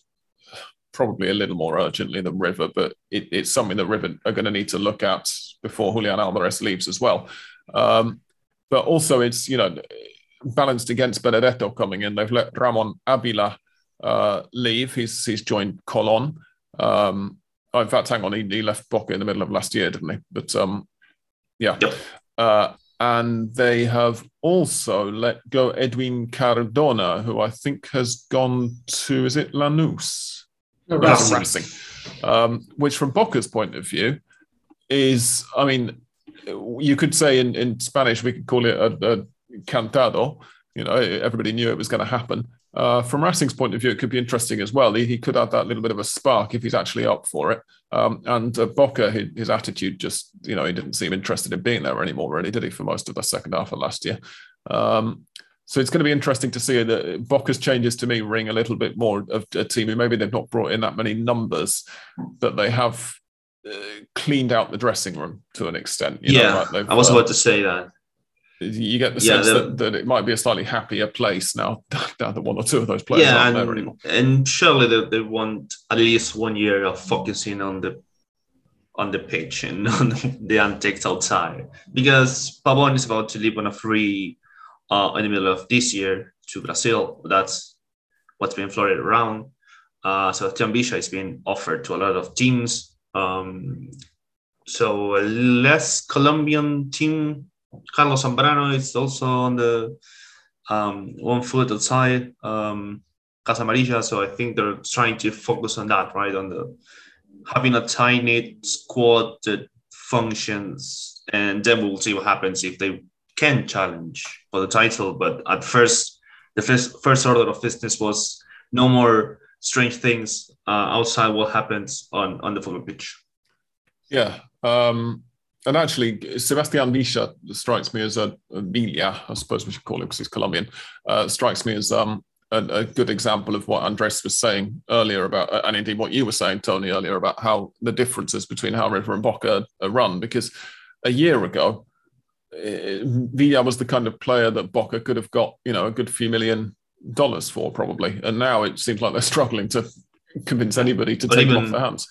probably a little more urgently than River, but it, it's something that River are going to need to look at before Julian Alvarez leaves as well. Um, but also, it's you know balanced against Benedetto coming in. They've let Ramon Abila uh, leave. He's he's joined Colon. Um, oh, in fact, hang on, he, he, left Boca in the middle of last year, didn't he? But um, yeah. Yep. Uh, and they have also let go Edwin Cardona, who I think has gone to is it Lanús? Racing. Racing. Um, which, from Boca's point of view, is I mean, you could say in, in Spanish we could call it a, a cantado. You know, everybody knew it was going to happen. Uh, from Racing's point of view, it could be interesting as well. He, he, could add that little bit of a spark if he's actually up for it. Um, and uh, Boca, his, his, attitude just, you know, he didn't seem interested in being there anymore, really, did he, for most of the second half of last year? Um, so it's going to be interesting to see that Boca's changes to me ring a little bit more of a team who maybe they've not brought in that many numbers, but they have uh, cleaned out the dressing room to an extent. yeah, know, like I was uh, about to say that. You get the yeah, sense that, that, it might be a slightly happier place now, [laughs] now that one or two of those players yeah, aren't and, there anymore. And surely they, they want at least one year of focusing on the on the pitch and [laughs] on the antics outside because Pavon is about to leave on a free uh, in the middle of this year to Brazil. That's what's been floated around. Uh, so Villa is being offered to a lot of teams. Um, so a less Colombian team, Carlos Zambrano is also on the um, one foot outside um, Casa Amarilla. So I think they're trying to focus on that, right? On the having a tiny squad that functions, and then we'll see what happens if they can challenge for the title. But at first, the first first order of business was no more strange things uh, outside what happens on on the football pitch. Yeah, um, and actually, Sebastian Villa strikes me as a, a Villa, I suppose we should call him because he's Colombian. Uh, strikes me as um, a, a, good example of what Andres was saying earlier about, and indeed what you were saying, Tony, earlier about how the differences between how River and Boca are run. Because a year ago, Villa was the kind of player that Boca could have got, you know, a good few million dollars for probably. And now it seems like they're [laughs] struggling to convince anybody to but take even, off their hands.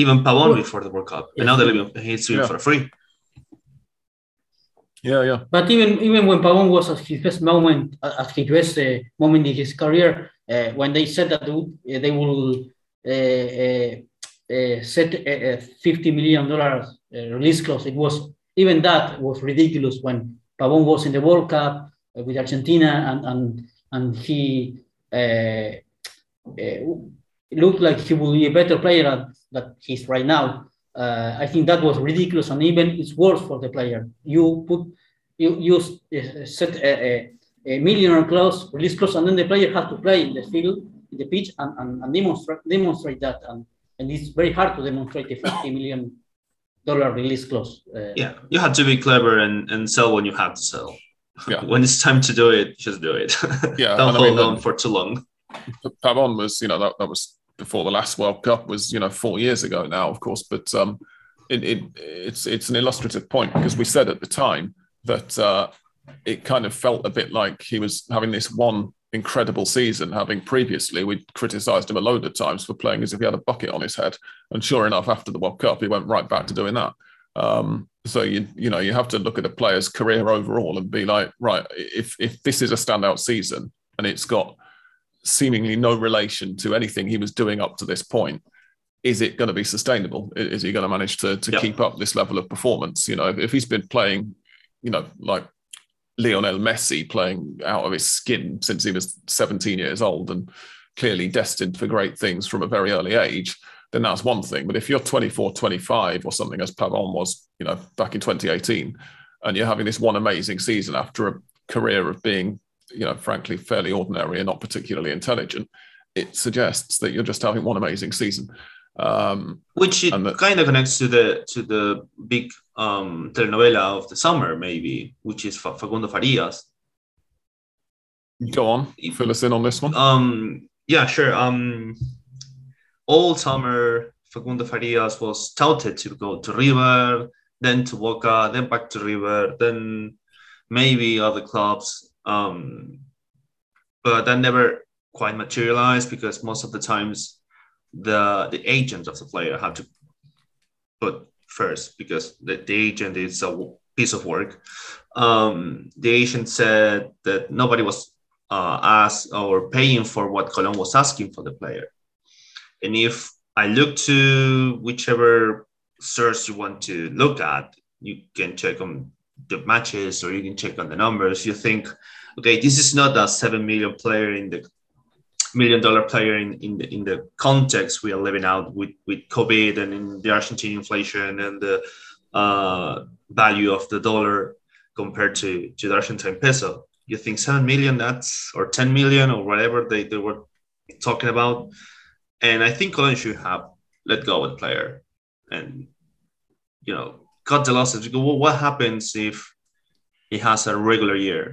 Even Pavon before the World Cup, yeah. and now they're he's doing yeah. for free. Yeah, yeah. But even even when Pavon was at his best moment, at his best uh, moment in his career, uh, when they said that they will uh, uh, uh set a, a, fifty million dollars uh, release clause, it was even that was ridiculous when Pavon was in the World Cup with Argentina and and and he looked like he would be a better player than he is right now. Uh, I think that was ridiculous, and even it's worse for the player. You put you you uh, set a, a, a millionaire clause, release clause, and then the player has to play in the field, in the pitch, and, and, and demonstrate demonstrate that. And, and it's very hard to demonstrate a 50 million dollar release clause. Uh, yeah, you have to be clever and, and sell when you have to sell. Yeah. [laughs] when it's time to do it, just do it. Yeah, [laughs] don't hold I mean, on for too long. Pavon was, you know, that, that was before the last World Cup was, you know, four years ago now, of course. But um, it, it, it's it's an illustrative point because we said at the time that uh, it kind of felt a bit like he was having this one incredible season, having previously we criticised him a load of times for playing as if he had a bucket on his head. And sure enough, after the World Cup, he went right back to doing that. Um, so you you know you have to look at a player's career overall and be like, right, if if this is a standout season and it's got seemingly no relation to anything he was doing up to this point, is it going to be sustainable? Is he going to manage to, to yep. keep up this level of performance? You know, if, if he's been playing, you know, like Lionel Messi playing out of his skin since he was 17 years old and clearly destined for great things from a very early age, then that's one thing. But if you're 24, 25 or something, as Pavon was, you know, back in 2018, and you're having this one amazing season after a career of being you know, frankly, fairly ordinary and not particularly intelligent, it suggests that you're just having one amazing season. Um, Which it that, kind of connects to the to the big um, telenovela of the summer, maybe, which is Facundo Farias. Go on, fill us in on this one. Um, yeah, sure. Um, all summer, Facundo Farias was touted to go to River, then to Boca, then back to River, then maybe other clubs. Um, but that never quite materialized because most of the times the the agent of the player had to put first because the, the agent is a piece of work. Um, the agent said that nobody was uh, asked or paying for what Colón was asking for the player. And if I look to whichever source you want to look at, you can check on the matches or you can check on the numbers, you think, okay, this is not a seven million player in the million dollar player in, in the in the context we are living out with with COVID and in the Argentine inflation and the uh, value of the dollar compared to to the Argentine peso. You think seven million that's or ten million or whatever they, they were talking about. And I think Colón should have let go of the player and you know cut the losses. What happens if he has a regular year,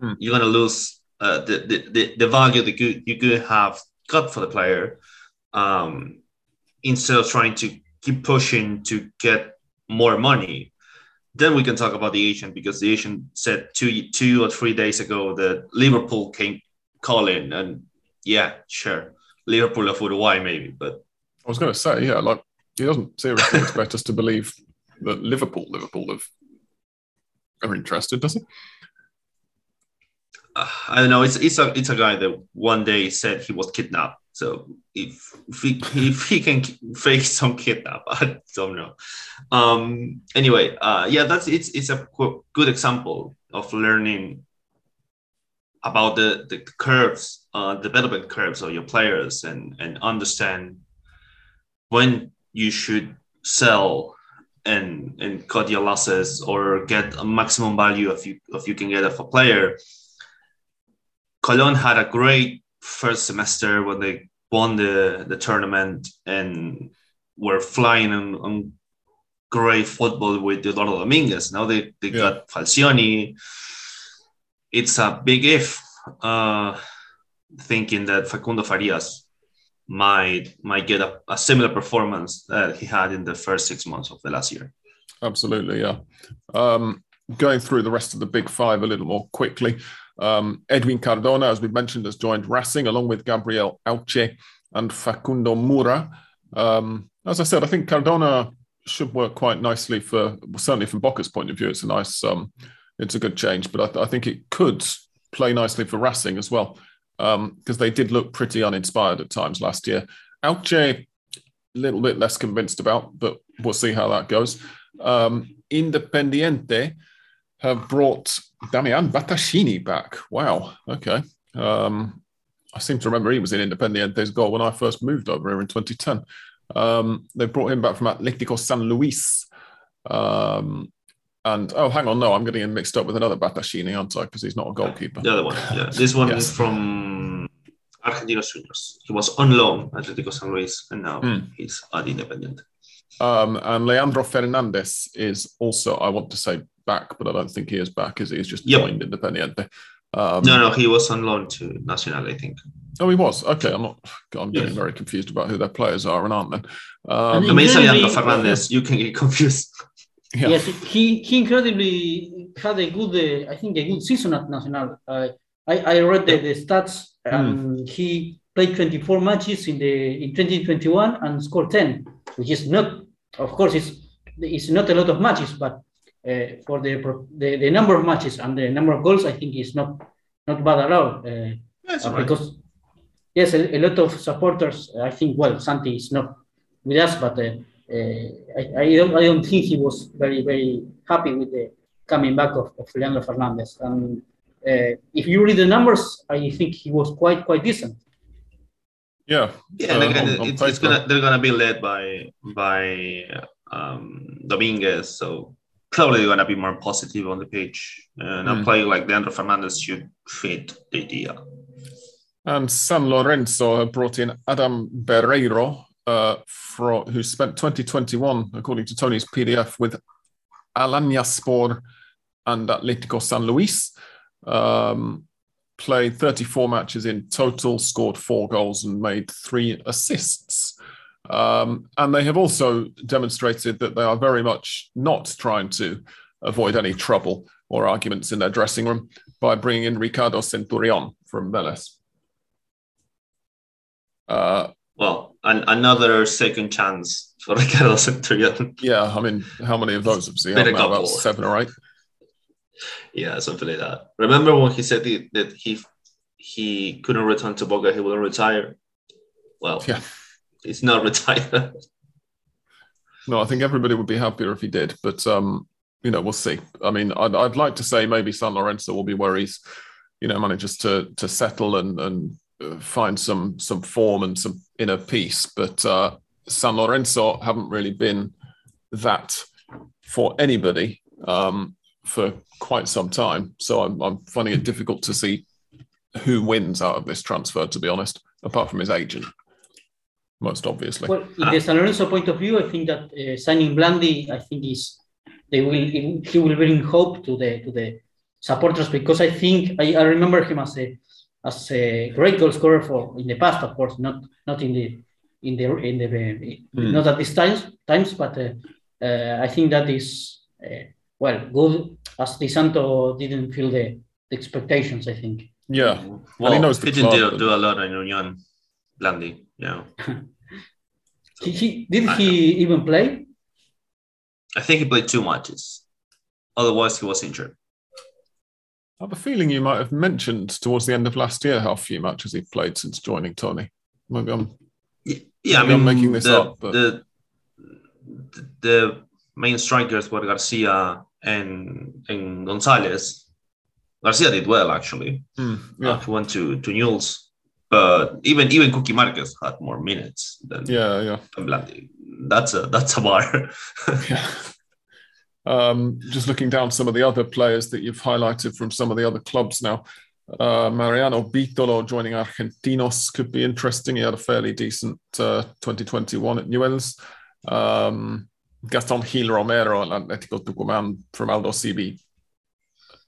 Hmm. you're gonna lose uh, the, the, the the value that you you could have got for the player, um, instead of trying to keep pushing to get more money. Then we can talk about the agent because the agent said two two or three days ago that Liverpool came calling and yeah, sure, Liverpool are for the Uruguay maybe, but I was going to say, yeah, like he doesn't seriously expect us to believe that Liverpool, Liverpool have are interested, does it? uh, I don't know. It's it's a it's a guy that one day said he was kidnapped. So if if he, [laughs] if he can fake some kidnap, [laughs] I don't know. Um. Anyway, uh, yeah, that's it's it's a good example of learning about the the curves, uh, development curves of your players, and and understand when you should sell and and cut your losses or get a maximum value if you if you can get of a player. Colon had a great first semester when they won the, the tournament and were flying on, on great football with Eduardo Dominguez. Now they, they Yeah. got Falcioni. It's a big if, uh, thinking that Facundo Farias might might get a, a similar performance that he had in the first six months of the last year. Absolutely, yeah. Um, going through the rest of the big five a little more quickly. Um, Edwin Cardona, as we mentioned, has joined Racing along with Gabriel Hauche and Facundo Mura. Um, as I said, I think Cardona should work quite nicely for certainly from Boca's point of view. It's a nice, um, it's a good change, but I, th- I think it could play nicely for Racing as well because they did look pretty uninspired at times last year. Hauche, a little bit less convinced about, but we'll see how that goes. Um, Independiente have brought Damian Batallini back. Wow. Okay. Um, I seem to remember he was in Independiente's goal when I first moved over here in 2010. Um, they brought him back from Atletico San Luis. Um, and oh, hang on, no, I'm getting him mixed up with another Batallini, aren't I? Because he's not a goalkeeper. The other one, yeah. [laughs] This one Yes. is from Argentinos Juniors. He was on loan at Atletico San Luis, and now Hmm. he's at Independiente. Um, and Leandro Fernandez is also, I want to say, back, but I don't think he is back, is he? He's just Yep. joined Independiente. Um, No, no, he was on loan to Nacional, I think. Oh, he was. Okay, I'm not. I'm getting Yes. very confused about who their players are and aren't then. Um, I mean, Leandro Fernandez. You can get confused. Yeah. Yes, he he incredibly had a good, uh, I think, a good season at Nacional. Uh, I I read the, the stats, and he played 24 matches in the in 2021 and scored 10, which is not, of course, it's it's not a lot of matches, but uh, for the, the the number of matches and the number of goals, I think is not not bad at all. Uh, That's uh, right. because yes, a, a lot of supporters. I think well, Santi is not with us, but uh, I, I don't I don't think he was very very happy with the coming back of, of Leandro Fernandez. And uh, if you read the numbers, I think he was quite quite decent. Yeah. Yeah, and Uh, again, on- on it's, it's gonna they're gonna be led by by um, Dominguez, so probably gonna be more positive on the pitch. And a Mm. player like Leandro Fernandez should fit the idea. And San Lorenzo have brought in Adam Bareiro, uh, who spent 2021, according to Tony's PDF, with Alanyaspor and Atletico San Luis. Um, played 34 matches in total, scored four goals, and made three assists. Um, and they have also demonstrated that they are very much not trying to avoid any trouble or arguments in their dressing room by bringing in Ricardo Centurion from Vélez. Uh, Well, an, another second chance for [laughs] Ricardo Centurion. yeah, I mean, how many of those have we Been had a couple. About seven or eight. yeah, something like that. Remember when he said that, that he he couldn't return to Boca, he will retire. Well, Yeah. he's not [laughs] retired. No, I think everybody would be happier if he did, but um, you know, we'll see. I mean, I'd, I'd like to say maybe San Lorenzo will be where he's, you know, manages to to settle and and uh, find some some form and some inner piece, But uh, San Lorenzo haven't really been that for anybody um, for quite some time. So I'm I'm finding it difficult to see who wins out of this transfer. To be honest, apart from his agent, most obviously. Well, in the San Lorenzo point of view, I think that uh, signing Blandi, I think is they will he will bring hope to the to the supporters because I think I, I remember him as a as a great goal scorer for in the past, of course, not not in the in the in the mm. not at these times times, but uh, uh, I think that is uh, well good as Di Santo didn't feel the, the expectations. I think. Yeah, well, he knows the he didn't do, do, a lot in Union, Blandi. Yeah. [laughs] he, he, did he even play? I think he played two matches. Otherwise, he was injured. I have a feeling you might have mentioned towards the end of last year how few matches he played since joining Tony. Maybe I'm yeah, I mean, I'm making this the, up. But... The the main strikers were Garcia and and Gonzalez. Garcia did well actually. Mm, yeah, uh, he went to to Newell's, but even even Cookie Marquez had more minutes than yeah yeah. That's a that's a bar. [laughs] yeah. Um, just looking down some of the other players that you've highlighted from some of the other clubs now. Uh, Mariano Bitolo joining Argentinos could be interesting. He had a fairly decent uh, 2021 at Newell's. Um, Gaston Gil Romero at Atletico Tucumán from Aldosivi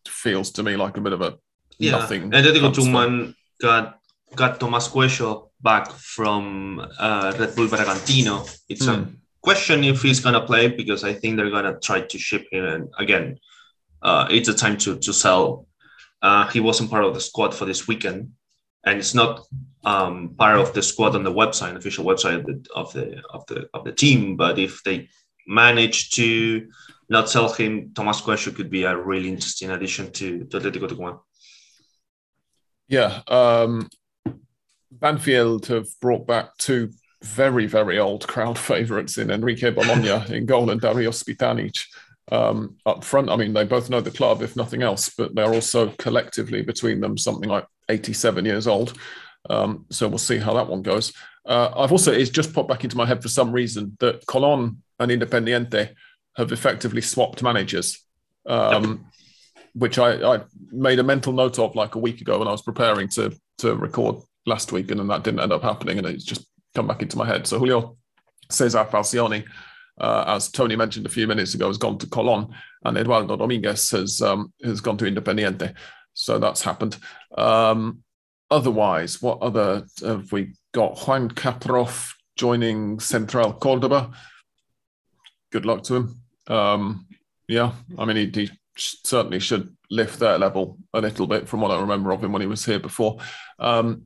feels to me like a bit of a yeah. nothing. Atletico Tucumán got got Tomas Cuello back from uh, Red Bull Bragantino. It's mm. a hmm question if he's gonna play because I think they're gonna try to ship him. And again, uh, it's a time to to sell. Uh, he wasn't part of the squad for this weekend, and it's not um, part of the squad on the website, official website of the of the of the, of the team. But if they manage to not sell him, Thomas Cuello could be a really interesting addition to, to Atletico Tucumán. Yeah, um, Banfield have brought back two very, very old crowd [laughs] favourites in Enrique Bologna [laughs] in goal and Dario Cvitanich um, up front. I mean, they both know the club, if nothing else, but they're also collectively between them something like 87 years old. Um, so we'll see how that one goes. Uh, I've also, it's just popped back into my head for some reason that Colon and Independiente have effectively swapped managers, um, which I, I, made a mental note of like a week ago when I was preparing to, to record last week, and then that didn't end up happening. And it's just come back into my head. So Julio Cesar Falcioni, uh, as Tony mentioned a few minutes ago, has gone to Colon, and Eduardo Dominguez has um, has gone to Independiente. So that's happened. Um, otherwise, what other have we got? Juan Caproff joining Central Cordoba. Good luck to him. Um, yeah, I mean, he, he, certainly should lift their level a little bit from what I remember of him when he was here before. Um,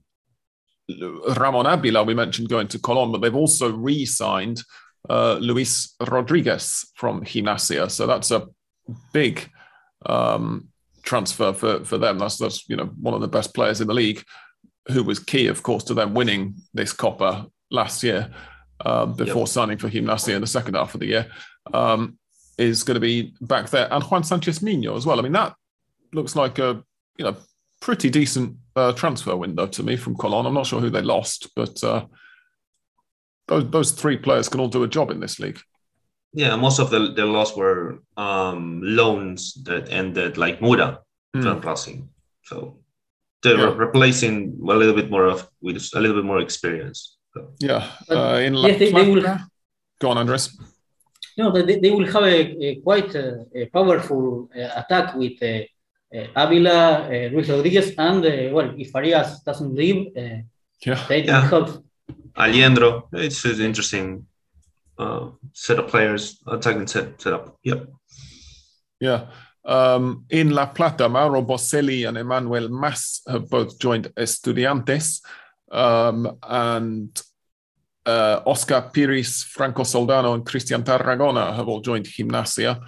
Ramon Abila, we mentioned going to Colon, but they've also re signed uh, Luis Rodriguez from Gimnasia. So that's a big um, transfer for, for them. That's, that's you know one of the best players in the league, who was key, of course, to them winning this Copa last year um, before yep. signing for Gimnasia in the second half of the year. Um, is going to be back there, and Juan Sanchez Miño as well. I mean, that looks like a you know pretty decent uh, transfer window to me from Colon. I'm not sure who they lost, but uh, those those three players can all do a job in this league. Yeah, most of the, the loss were um, loans that ended like Mura mm. from Racing. So they're yeah. replacing a little bit more of with a little bit more experience. So. Yeah, uh, in yes, they, they, will. Go on, Andres. No, they, they will have a, a quite a, uh, a powerful uh, attack with uh, Abila, uh, Luis Rodriguez, and uh, well, if Arias doesn't leave, yeah, they yeah. help. Aliendro, it's an interesting set of players, attacking set up. Yep. Yeah. Um, in La Plata, Mauro Boselli and Emmanuel Mas have both joined Estudiantes. Um, and uh, Oscar Piris, Franco Soldano, and Cristian Tarragona have all joined Gimnasia.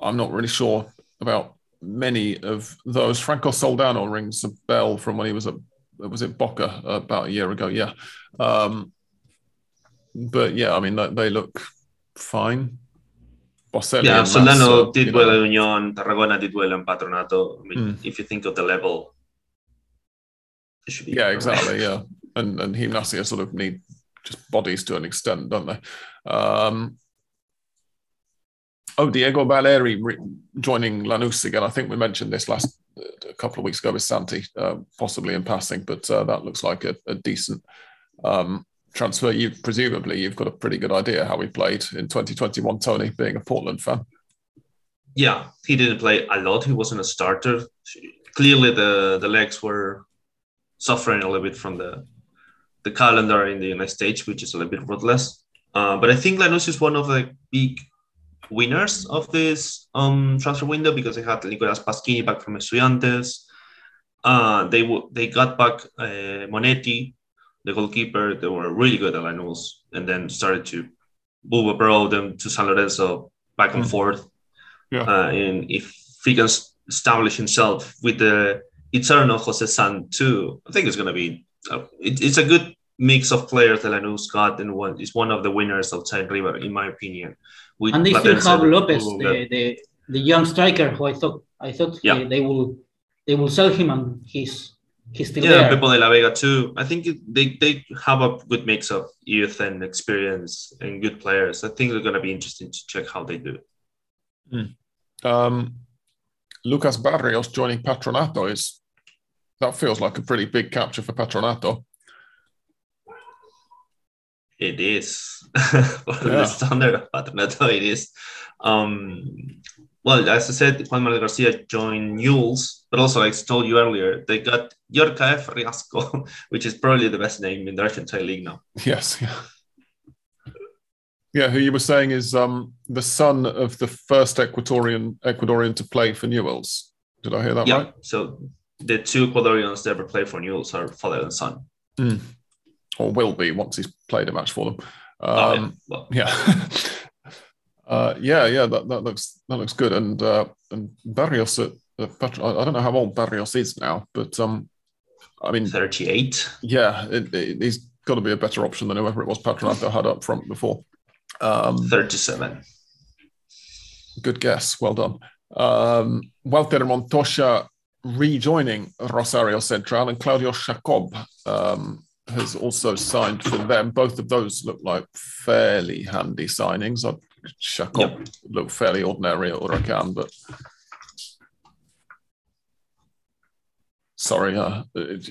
I'm not really sure about many of those. Franco Soldano rings a bell from when he was at was it Boca about a year ago. Yeah, um, but yeah, I mean they, they look fine. Boselli yeah, Soldano did well in Union. Tarragona did well in Patronato. I mean, mm. if you think of the level, yeah, exactly. yeah, and and Gimnasia sort of need just bodies to an extent, don't they? Um, Oh, Diego Valeri re- joining Lanús again. I think we mentioned this last a couple of weeks ago with Santi, uh, possibly in passing, but uh, that looks like a, a decent um, transfer. You presumably you've got a pretty good idea how he played in 2021. Tony, being a Portland fan. yeah, he didn't play a lot. He wasn't a starter. Clearly, the the legs were suffering a little bit from the the calendar in the United States, which is a little bit ruthless. Uh, but I think Lanús is one of the big winners of this um, transfer window because they had Nicolas Pasquini back from Estudiantes. Uh, they w- they got back uh, Monetti, the goalkeeper. They were really good at Lanús, and then started to move abroad them to San Lorenzo back and mm. forth. Yeah. Uh, and if he can establish himself with the eternal Jose Sand too, I think it's going to be uh, it, it's a good mix of players that Lanús got and one is one of the winners outside River, in my opinion. With and they still have Lopez, the, the, the young striker who I thought I thought yeah. they, they will they will sell him and he's he's still yeah, there. Pepo de la Vega too. I think they they have a good mix of youth and experience and good players. I think they're going to be interesting to check how they do. Mm. Um, Lucas Barrios joining Patronato is that feels like a pretty big capture for Patronato. It is. [laughs] For yeah. the standard of Patronato, it is. Um, well, as I said, Juan Manuel Garcia joined Newell's, but also, like I told you earlier, they got Djorkaeff Reasco, [laughs] which is probably the best name in the Argentine league now. Yes, yeah. Yeah, who you were saying is um, the son of the first Ecuadorian Ecuadorian to play for Newell's. Did I hear that right? yeah. right? So the two Ecuadorians that ever play for Newell's are father and son. Mm. Or will be once he's played a match for them. Um, oh, yeah. Um, yeah. [laughs] uh, yeah, yeah, that, that looks that looks good. And uh, and Barrios at, at Petro, I don't know how old Barrios is now, but um, I mean, thirty-eight. Yeah, it, it, he's got to be a better option than whoever it was Patronato had up front before. Um, Thirty-seven. Good guess. Well done. Um, Walter Montoya rejoining Rosario Central, and Claudio Jacob um, has also signed for them. Both of those look like fairly handy signings. Jacob yep. looked fairly ordinary at Huracan, but sorry, uh,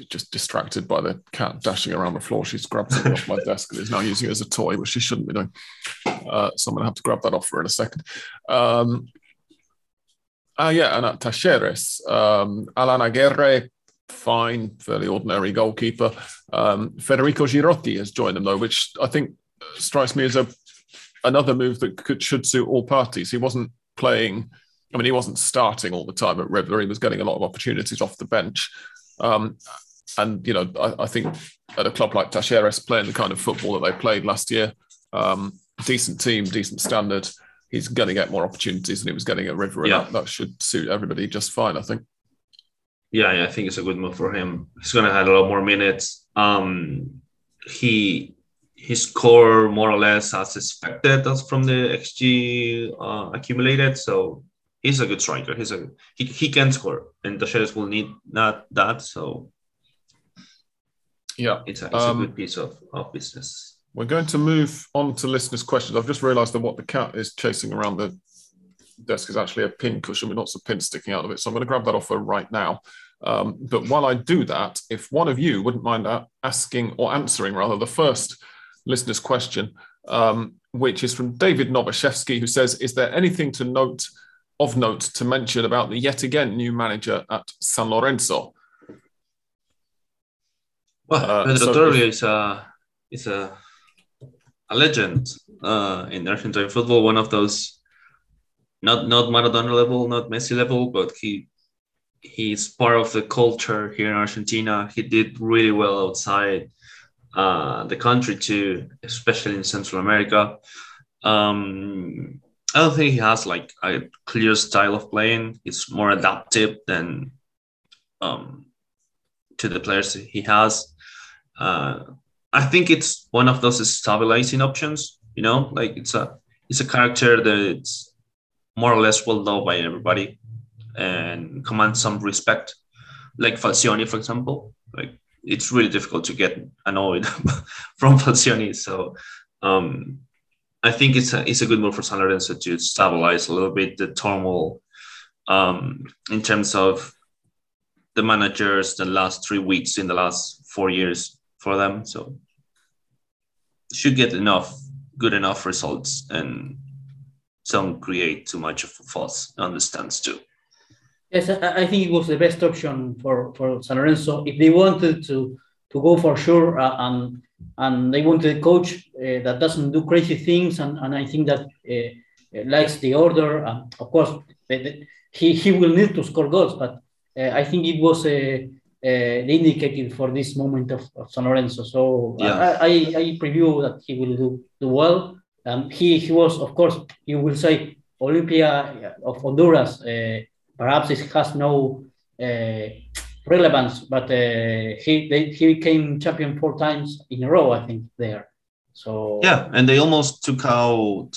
just distracted by the cat dashing around the floor. She's grabbed something off my desk and is now using it as a toy, which she shouldn't be doing. Uh, so I'm going to have to grab that off her in a second. Um, Ah, yeah, and at Talleres, um, Alan Aguirre, fine, fairly ordinary goalkeeper. Um, Federico Girotti has joined them though, which I think strikes me as a another move that could should suit all parties. He wasn't playing. I mean, he wasn't starting all the time at River. He was getting a lot of opportunities off the bench. Um, and you know, I, I, think at a club like Talleres, playing the kind of football that they played last year, um, decent team, decent standard he's going to get more opportunities than he was getting at River. And yeah. that, that, should suit everybody just fine, I think. Yeah, I think it's a good move for him. He's going to have a lot more minutes. Um, he he scored more or less as expected as from the XG uh, accumulated. So he's a good striker. He's a he, he can score, and the Sheriffs will need not that. So yeah, it's a, it's um, a good piece of, of business. We're going to move on to listeners' questions. I've just realised that what the cat is chasing around the desk is actually a pin cushion with lots of pins sticking out of it. So I'm going to grab that off her right now. Um, but while I do that, if one of you wouldn't mind asking or answering rather the first listener's question, um, which is from David Novashevsky, who says, "Is there anything to note of note to mention about the yet again new manager at San Lorenzo?" Well, uh, Pedro so is a is a a legend uh, in Argentine football. One of those, not not Maradona level, not Messi level, but he he's part of the culture here in Argentina. He did really well outside uh, the country too, especially in Central America. Um, I don't think he has like a clear style of playing. It's more adaptive than um, to the players he has. Uh, I think it's one of those stabilizing options. You know, like it's a it's a character that's more or less well known by everybody and command some respect. Like Falcioni, for example. Like it's really difficult to get annoyed [laughs] from Falcioni. So um, I think it's a it's a good move for San Lorenzo to stabilize a little bit the turmoil um, in terms of the managers the last three weeks in the last four years for them. So should get enough good enough results and don't create too much of a fuss on the stands too. Yes, I, I think it was the best option for, for San Lorenzo. If they wanted to to go for sure uh, and and they wanted a coach uh, that doesn't do crazy things and, and I think that uh, likes the order. And of course, he, he will need to score goals, but uh, I think it was a uh, indicated for this moment of, of San Lorenzo. So yeah. I, I, I preview that he will do, do well. Um, he, he was, of course, you will say Olimpia of Honduras. Uh, perhaps it has no uh, relevance, but uh, he they, he became champion four times in a row, I think, there. So yeah, and they almost took out.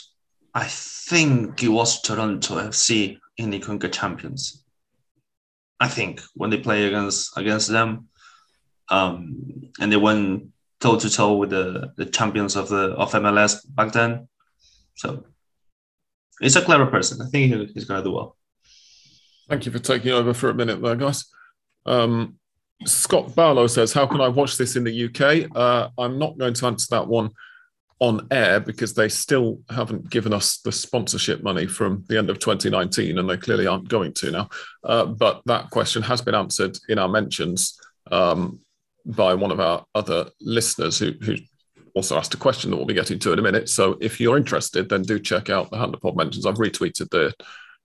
I think it was Toronto FC in the Conca Champions. I think when they play against against them, um, and they went toe to toe with the, the champions of the of MLS back then. So he's a clever person. I think he's to do well. Thank you for taking over for a minute there, guys. Um, Scott Barlow says, How can I watch this in the UK? Uh, I'm not going to answer that one on air because they still haven't given us the sponsorship money from the end of 2019 and they clearly aren't going to now. Uh, but that question has been answered in our mentions um, by one of our other listeners who, who, also asked a question that we'll be getting to in a minute. So if you're interested, then do check out the Handlepod mentions. I've retweeted the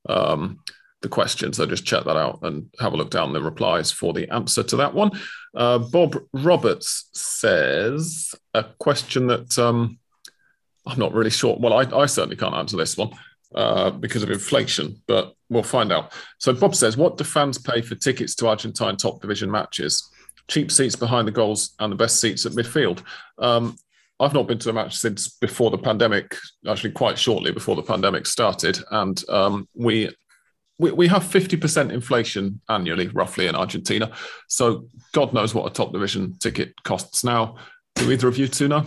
um, the question. So just check that out and have a look down the replies for the answer to that one. Uh, Bob Roberts says a question that um, I'm not really sure. Well, I, I certainly can't answer this one uh, because of inflation, but we'll find out. So Bob says, what do fans pay for tickets to Argentine top division matches? Cheap seats behind the goals and the best seats at midfield. Um, I've not been to a match since before the pandemic, actually quite shortly before the pandemic started, and um, we we, we have 50% inflation annually, roughly, in Argentina. So God knows what a top division ticket costs now. Do either of you two know?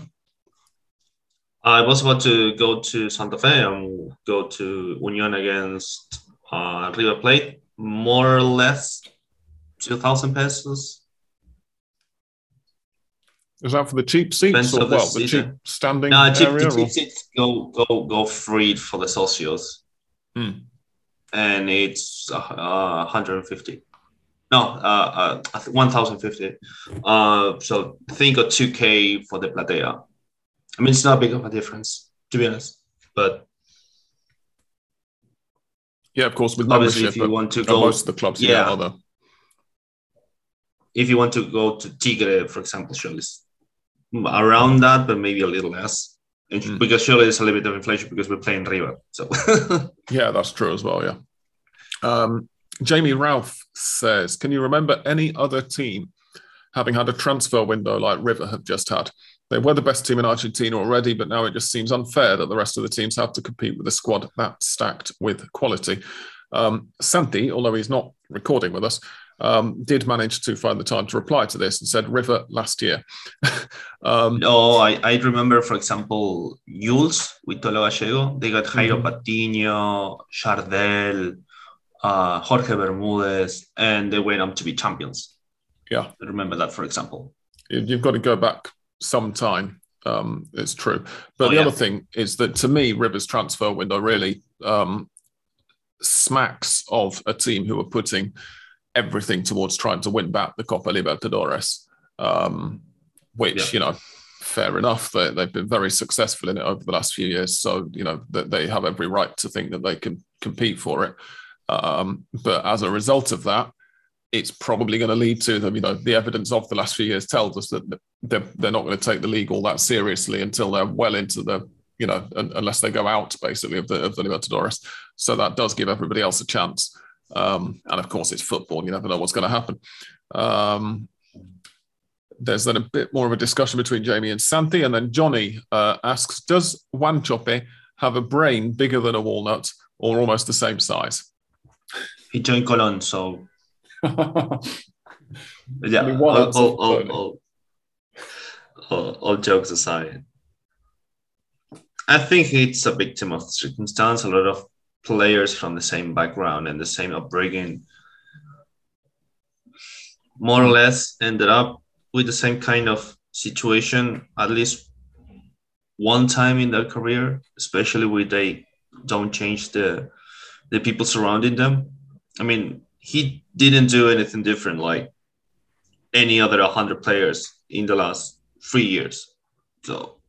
I was about to go to Santa Fe and go to Union against uh, River Plate, more or less 2,000 pesos. Is that for the cheap seats or well, the, the cheap standing no, cheap, area? The cheap seats go go go free for the socios. Hmm and it's uh, 150. No, uh, uh 1,050. Uh, so think of 2K for the Platea. I mean, it's not big of a difference, to be honest. But yeah, of course, with obviously, if you want to go, most of the clubs, yeah, other. If you want to go to Tigre, for example, surely around that, but maybe a little less. Mm. Because surely there's a little bit of inflation because we're playing River. So [laughs] yeah, that's true as well. Yeah. Um, Jamie Ralph says, "Can you remember any other team having had a transfer window like River have just had? They were the best team in Argentina already, but now it just seems unfair that the rest of the teams have to compete with a squad that stacked with quality." Um, Santi, although he's not recording with us, um, did manage to find the time to reply to this and said River last year. [laughs] um, no, I, I remember, for example, Newell's with Tolo Gallego. They got Jairo mm-hmm. Patiño, Jardel, uh, Jorge Bermudez, and they went on to be champions. Yeah. I remember that, for example. You've got to go back some time. Um, it's true. But oh, the yeah. other thing is that to me, River's transfer window really um, smacks of a team who are putting everything towards trying to win back the Copa Libertadores, um, which, yeah. you know, fair enough. They, they've been very successful in it over the last few years. So, you know, that they have every right to think that they can compete for it. Um, but as a result of that, it's probably going to lead to them. You know, the evidence of the last few years tells us that they're, they're not going to take the league all that seriously until they're well into the, you know, unless they go out basically of the of the Libertadores. So that does give everybody else a chance. Um, and of course, it's football. You never know what's going to happen. Um, there's then a bit more of a discussion between Jamie and Santi, and then Johnny uh, asks, "Does Wanchope have a brain bigger than a walnut, or almost the same size?" he joined Colon, so [laughs] yeah. I mean, all, all, all, all, all, jokes aside, I think it's a victim of circumstance. A lot of players from the same background and the same upbringing, more or less, ended up with the same kind of situation at least one time in their career, especially with they don't change the the people surrounding them. I mean, he didn't do anything different like any other 100 players in the last three years. So,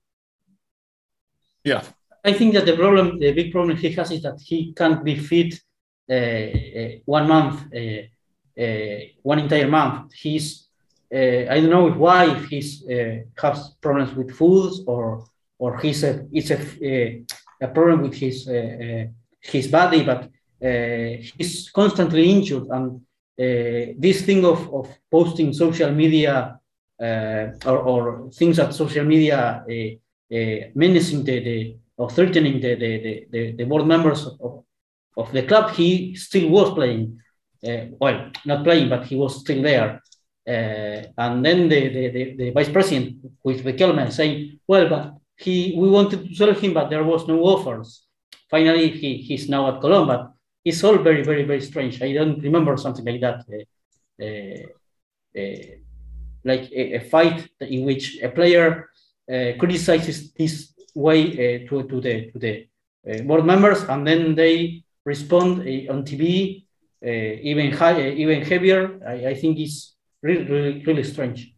yeah. I think that the problem, the big problem he has is that he can't be fit uh, uh, one month, uh, uh one entire month. He's, I don't know why if he's has problems with foods or or he's a it's a a problem with his his body, but he's constantly injured and uh, this thing of, of posting social media uh, or, or things that social media uh, menacing the, the or threatening the, the, the, the board members of, of the club, he still was playing. well, not playing, but he was still there. Uh, and then the, the, the, the, vice president with the Riquelme saying, well, but he we wanted to sell him, but there was no offers. Finally, he, he's now at Colón, but it's all very, very, very strange. I don't remember something like that. Uh, uh, uh like a, a, fight in which a player uh, criticizes this way uh, to, to the to the board members, and then they respond on TV even high, even heavier. I, I think it's really, really, really strange.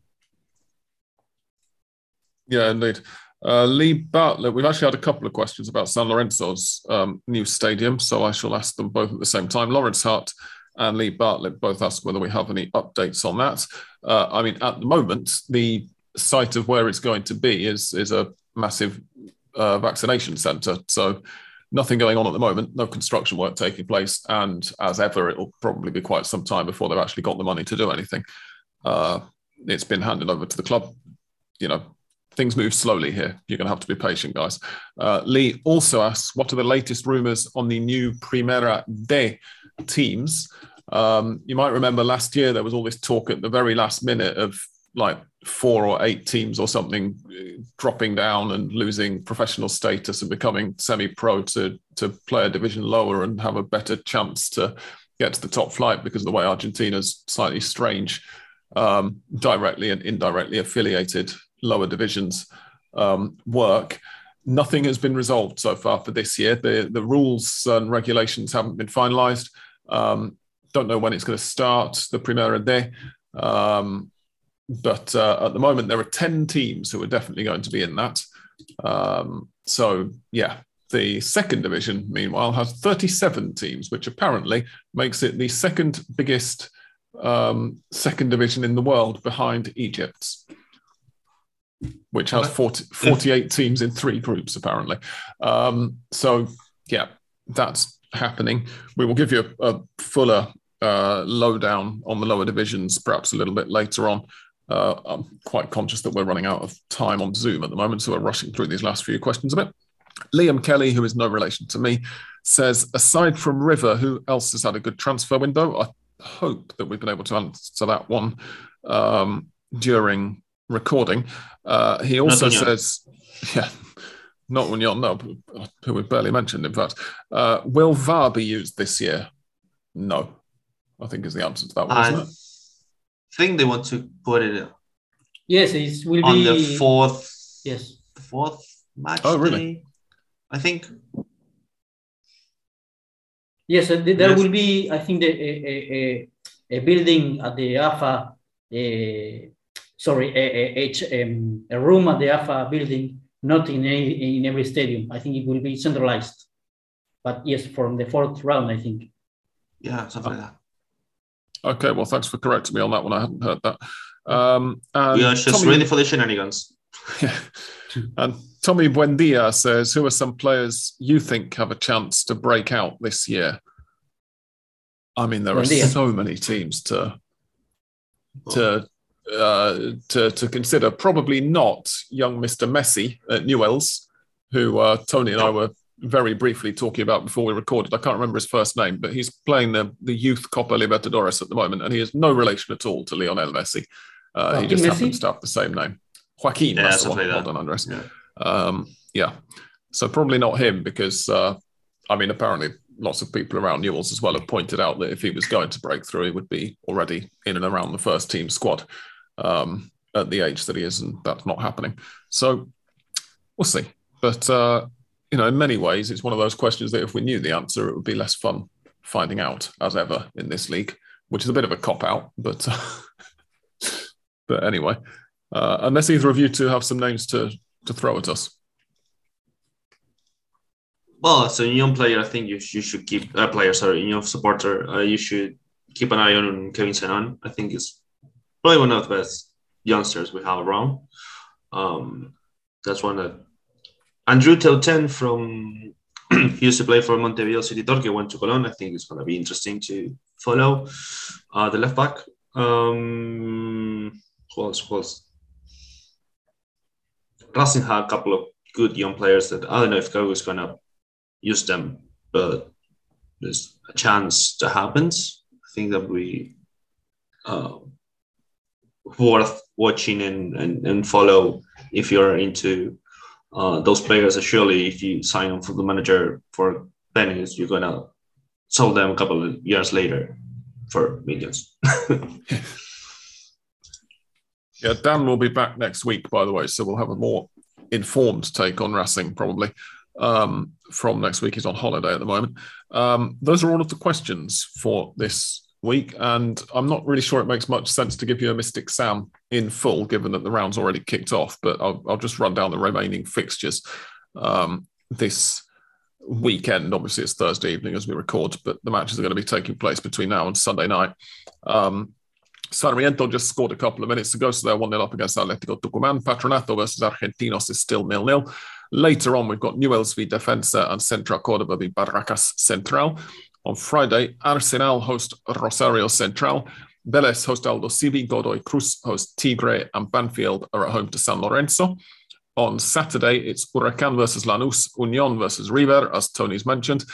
Yeah, indeed. Uh, Lee Bartlett, we've actually had a couple of questions about San Lorenzo's um, new stadium, so I shall ask them both at the same time. Lawrence Hart and Lee Bartlett both ask whether we have any updates on that. Uh, I mean, at the moment, the site of where it's going to be is is a massive uh, vaccination centre, so nothing going on at the moment, no construction work taking place, and as ever, it'll probably be quite some time before they've actually got the money to do anything. Uh, it's been handed over to the club, you know, things move slowly here. You're going to have to be patient, guys. Uh, Lee also asks, what are the latest rumors on the new Primera D teams? Um, you might remember last year there was all this talk at the very last minute of like four or eight teams or something uh, dropping down and losing professional status and becoming semi-pro to to play a division lower and have a better chance to get to the top flight because of the way Argentina's slightly strange um, directly and indirectly affiliated lower divisions um, work. Nothing has been resolved so far for this year. The, the rules and regulations haven't been finalised. Um, don't know when it's going to start, the Primera D. Um, but uh, at the moment, there are 10 teams who are definitely going to be in that. Um, so, yeah, the second division, meanwhile, has 37 teams, which apparently makes it the second biggest um, second division in the world behind Egypt's which has 40, 48 teams in three groups, apparently. Um, so, yeah, that's happening. We will give you a, a fuller uh, lowdown on the lower divisions perhaps a little bit later on. Uh, I'm quite conscious that we're running out of time on Zoom at the moment, so we're rushing through these last few questions a bit. Liam Kelly, who is no relation to me, says, aside from River, who else has had a good transfer window? I hope that we've been able to answer that one um, during recording. Uh, he also says, yeah, not when you're no, who we barely mentioned, in fact. Uh, will VAR be used this year? No, I think is the answer to that one, I think they want to put it Yes, it will on be on the fourth. Yes, the fourth match. Oh, really? Day, I think. Yes, there yes. will be. I think the, a, a, a building at the AFA sorry, a, a, um, a room at the AFA building, not in, a, in every stadium. I think it will be centralized. But yes, from the fourth round, I think. Yeah, something like that. Okay, well, thanks for correcting me on that one. I hadn't heard that. Um, and we are just Tommy, ready for the shenanigans. Yeah. [laughs] And Tommy Buendia says, "Who are some players you think have a chance to break out this year?" I mean, there Buendia. are so many teams to to uh, to, to consider. Probably not young Mr. Messi at Newell's, who uh, Tony and I were very briefly talking about before we recorded. I can't remember his first name, but he's playing the, the youth Copa Libertadores at the moment, and he has no relation at all to Lionel Messi. Uh, he just Messi? happens to have the same name. Joaquin, yeah, that's the one. Like well done, Andres. Yeah. Um, yeah. So probably not him because, uh, I mean, apparently lots of people around Newell's as well have pointed out that if he was going to break through, he would be already in and around the first team squad um, at the age that he is, and that's not happening. So we'll see. But uh, you know, in many ways, it's one of those questions that if we knew the answer, it would be less fun finding out as ever in this league, which is a bit of a cop out. But [laughs] but anyway, uh, unless either of you two have some names to to throw at us. Well, as a young player, I think you, you should keep a uh, player. Sorry, young supporter, uh, you should keep an eye on Kevin Zenón. I think he's probably one of the best youngsters we have around. Um, that's one that Andrew Teuten from [clears throat] he used to play for Montevideo City Torque, went to Colón. I think it's going to be interesting to follow uh, the left back. Um, who else? Who else? Racing had a couple of good young players that I don't know if Go is going to use them, but there's a chance that happens. I think that we uh, worth watching and, and, and follow if you're into uh, those players. Surely, if you sign on for the manager for pennies, you're gonna sell them a couple of years later for millions. [laughs] yeah, Dan will be back next week, by the way, so we'll have a more informed take on Racing probably um, from next week. He's on holiday at the moment. Um, those are all of the questions for this week, and I'm not really sure it makes much sense to give you a Mystic Sam in full, given that the round's already kicked off. But I'll, I'll just run down the remaining fixtures um, this weekend. Obviously, it's Thursday evening as we record, but the matches are going to be taking place between now and Sunday night. Um, Sarmiento just scored a couple of minutes ago, so they're 1 0 up against Atletico Tucumán. Patronato versus Argentinos is still nil nil. Later on, we've got Newell's v Defensa and Central Cordoba v Barracas Central. On Friday, Arsenal host Rosario Central. Vélez host Aldosivi, Godoy Cruz host Tigre, and Banfield are at home to San Lorenzo. On Saturday, it's Huracan versus Lanús, Union versus River, as Tony's mentioned,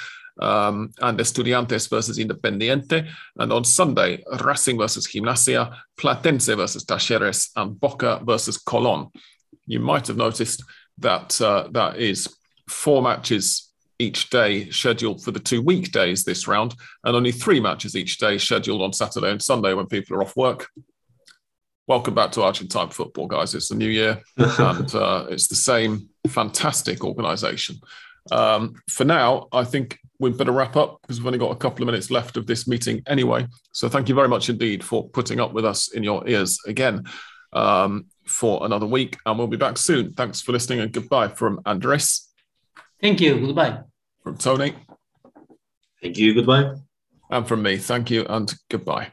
um, and Estudiantes versus Independiente. And on Sunday, Racing versus Gimnasia, Platense versus Talleres, and Boca versus Colón. You might have noticed that uh, that is four matches each day scheduled for the two weekdays this round, and only three matches each day scheduled on Saturday and Sunday when people are off work. Welcome back to Argentine football, guys. It's the new year, [laughs] and uh, it's the same fantastic organisation. Um, for now, I think we'd better wrap up because we've only got a couple of minutes left of this meeting anyway. So thank you very much indeed for putting up with us in your ears again um, for another week, and we'll be back soon. Thanks for listening, and goodbye from Andres. Thank you. Goodbye. From Tony. Thank you. Goodbye. And from me, thank you and goodbye.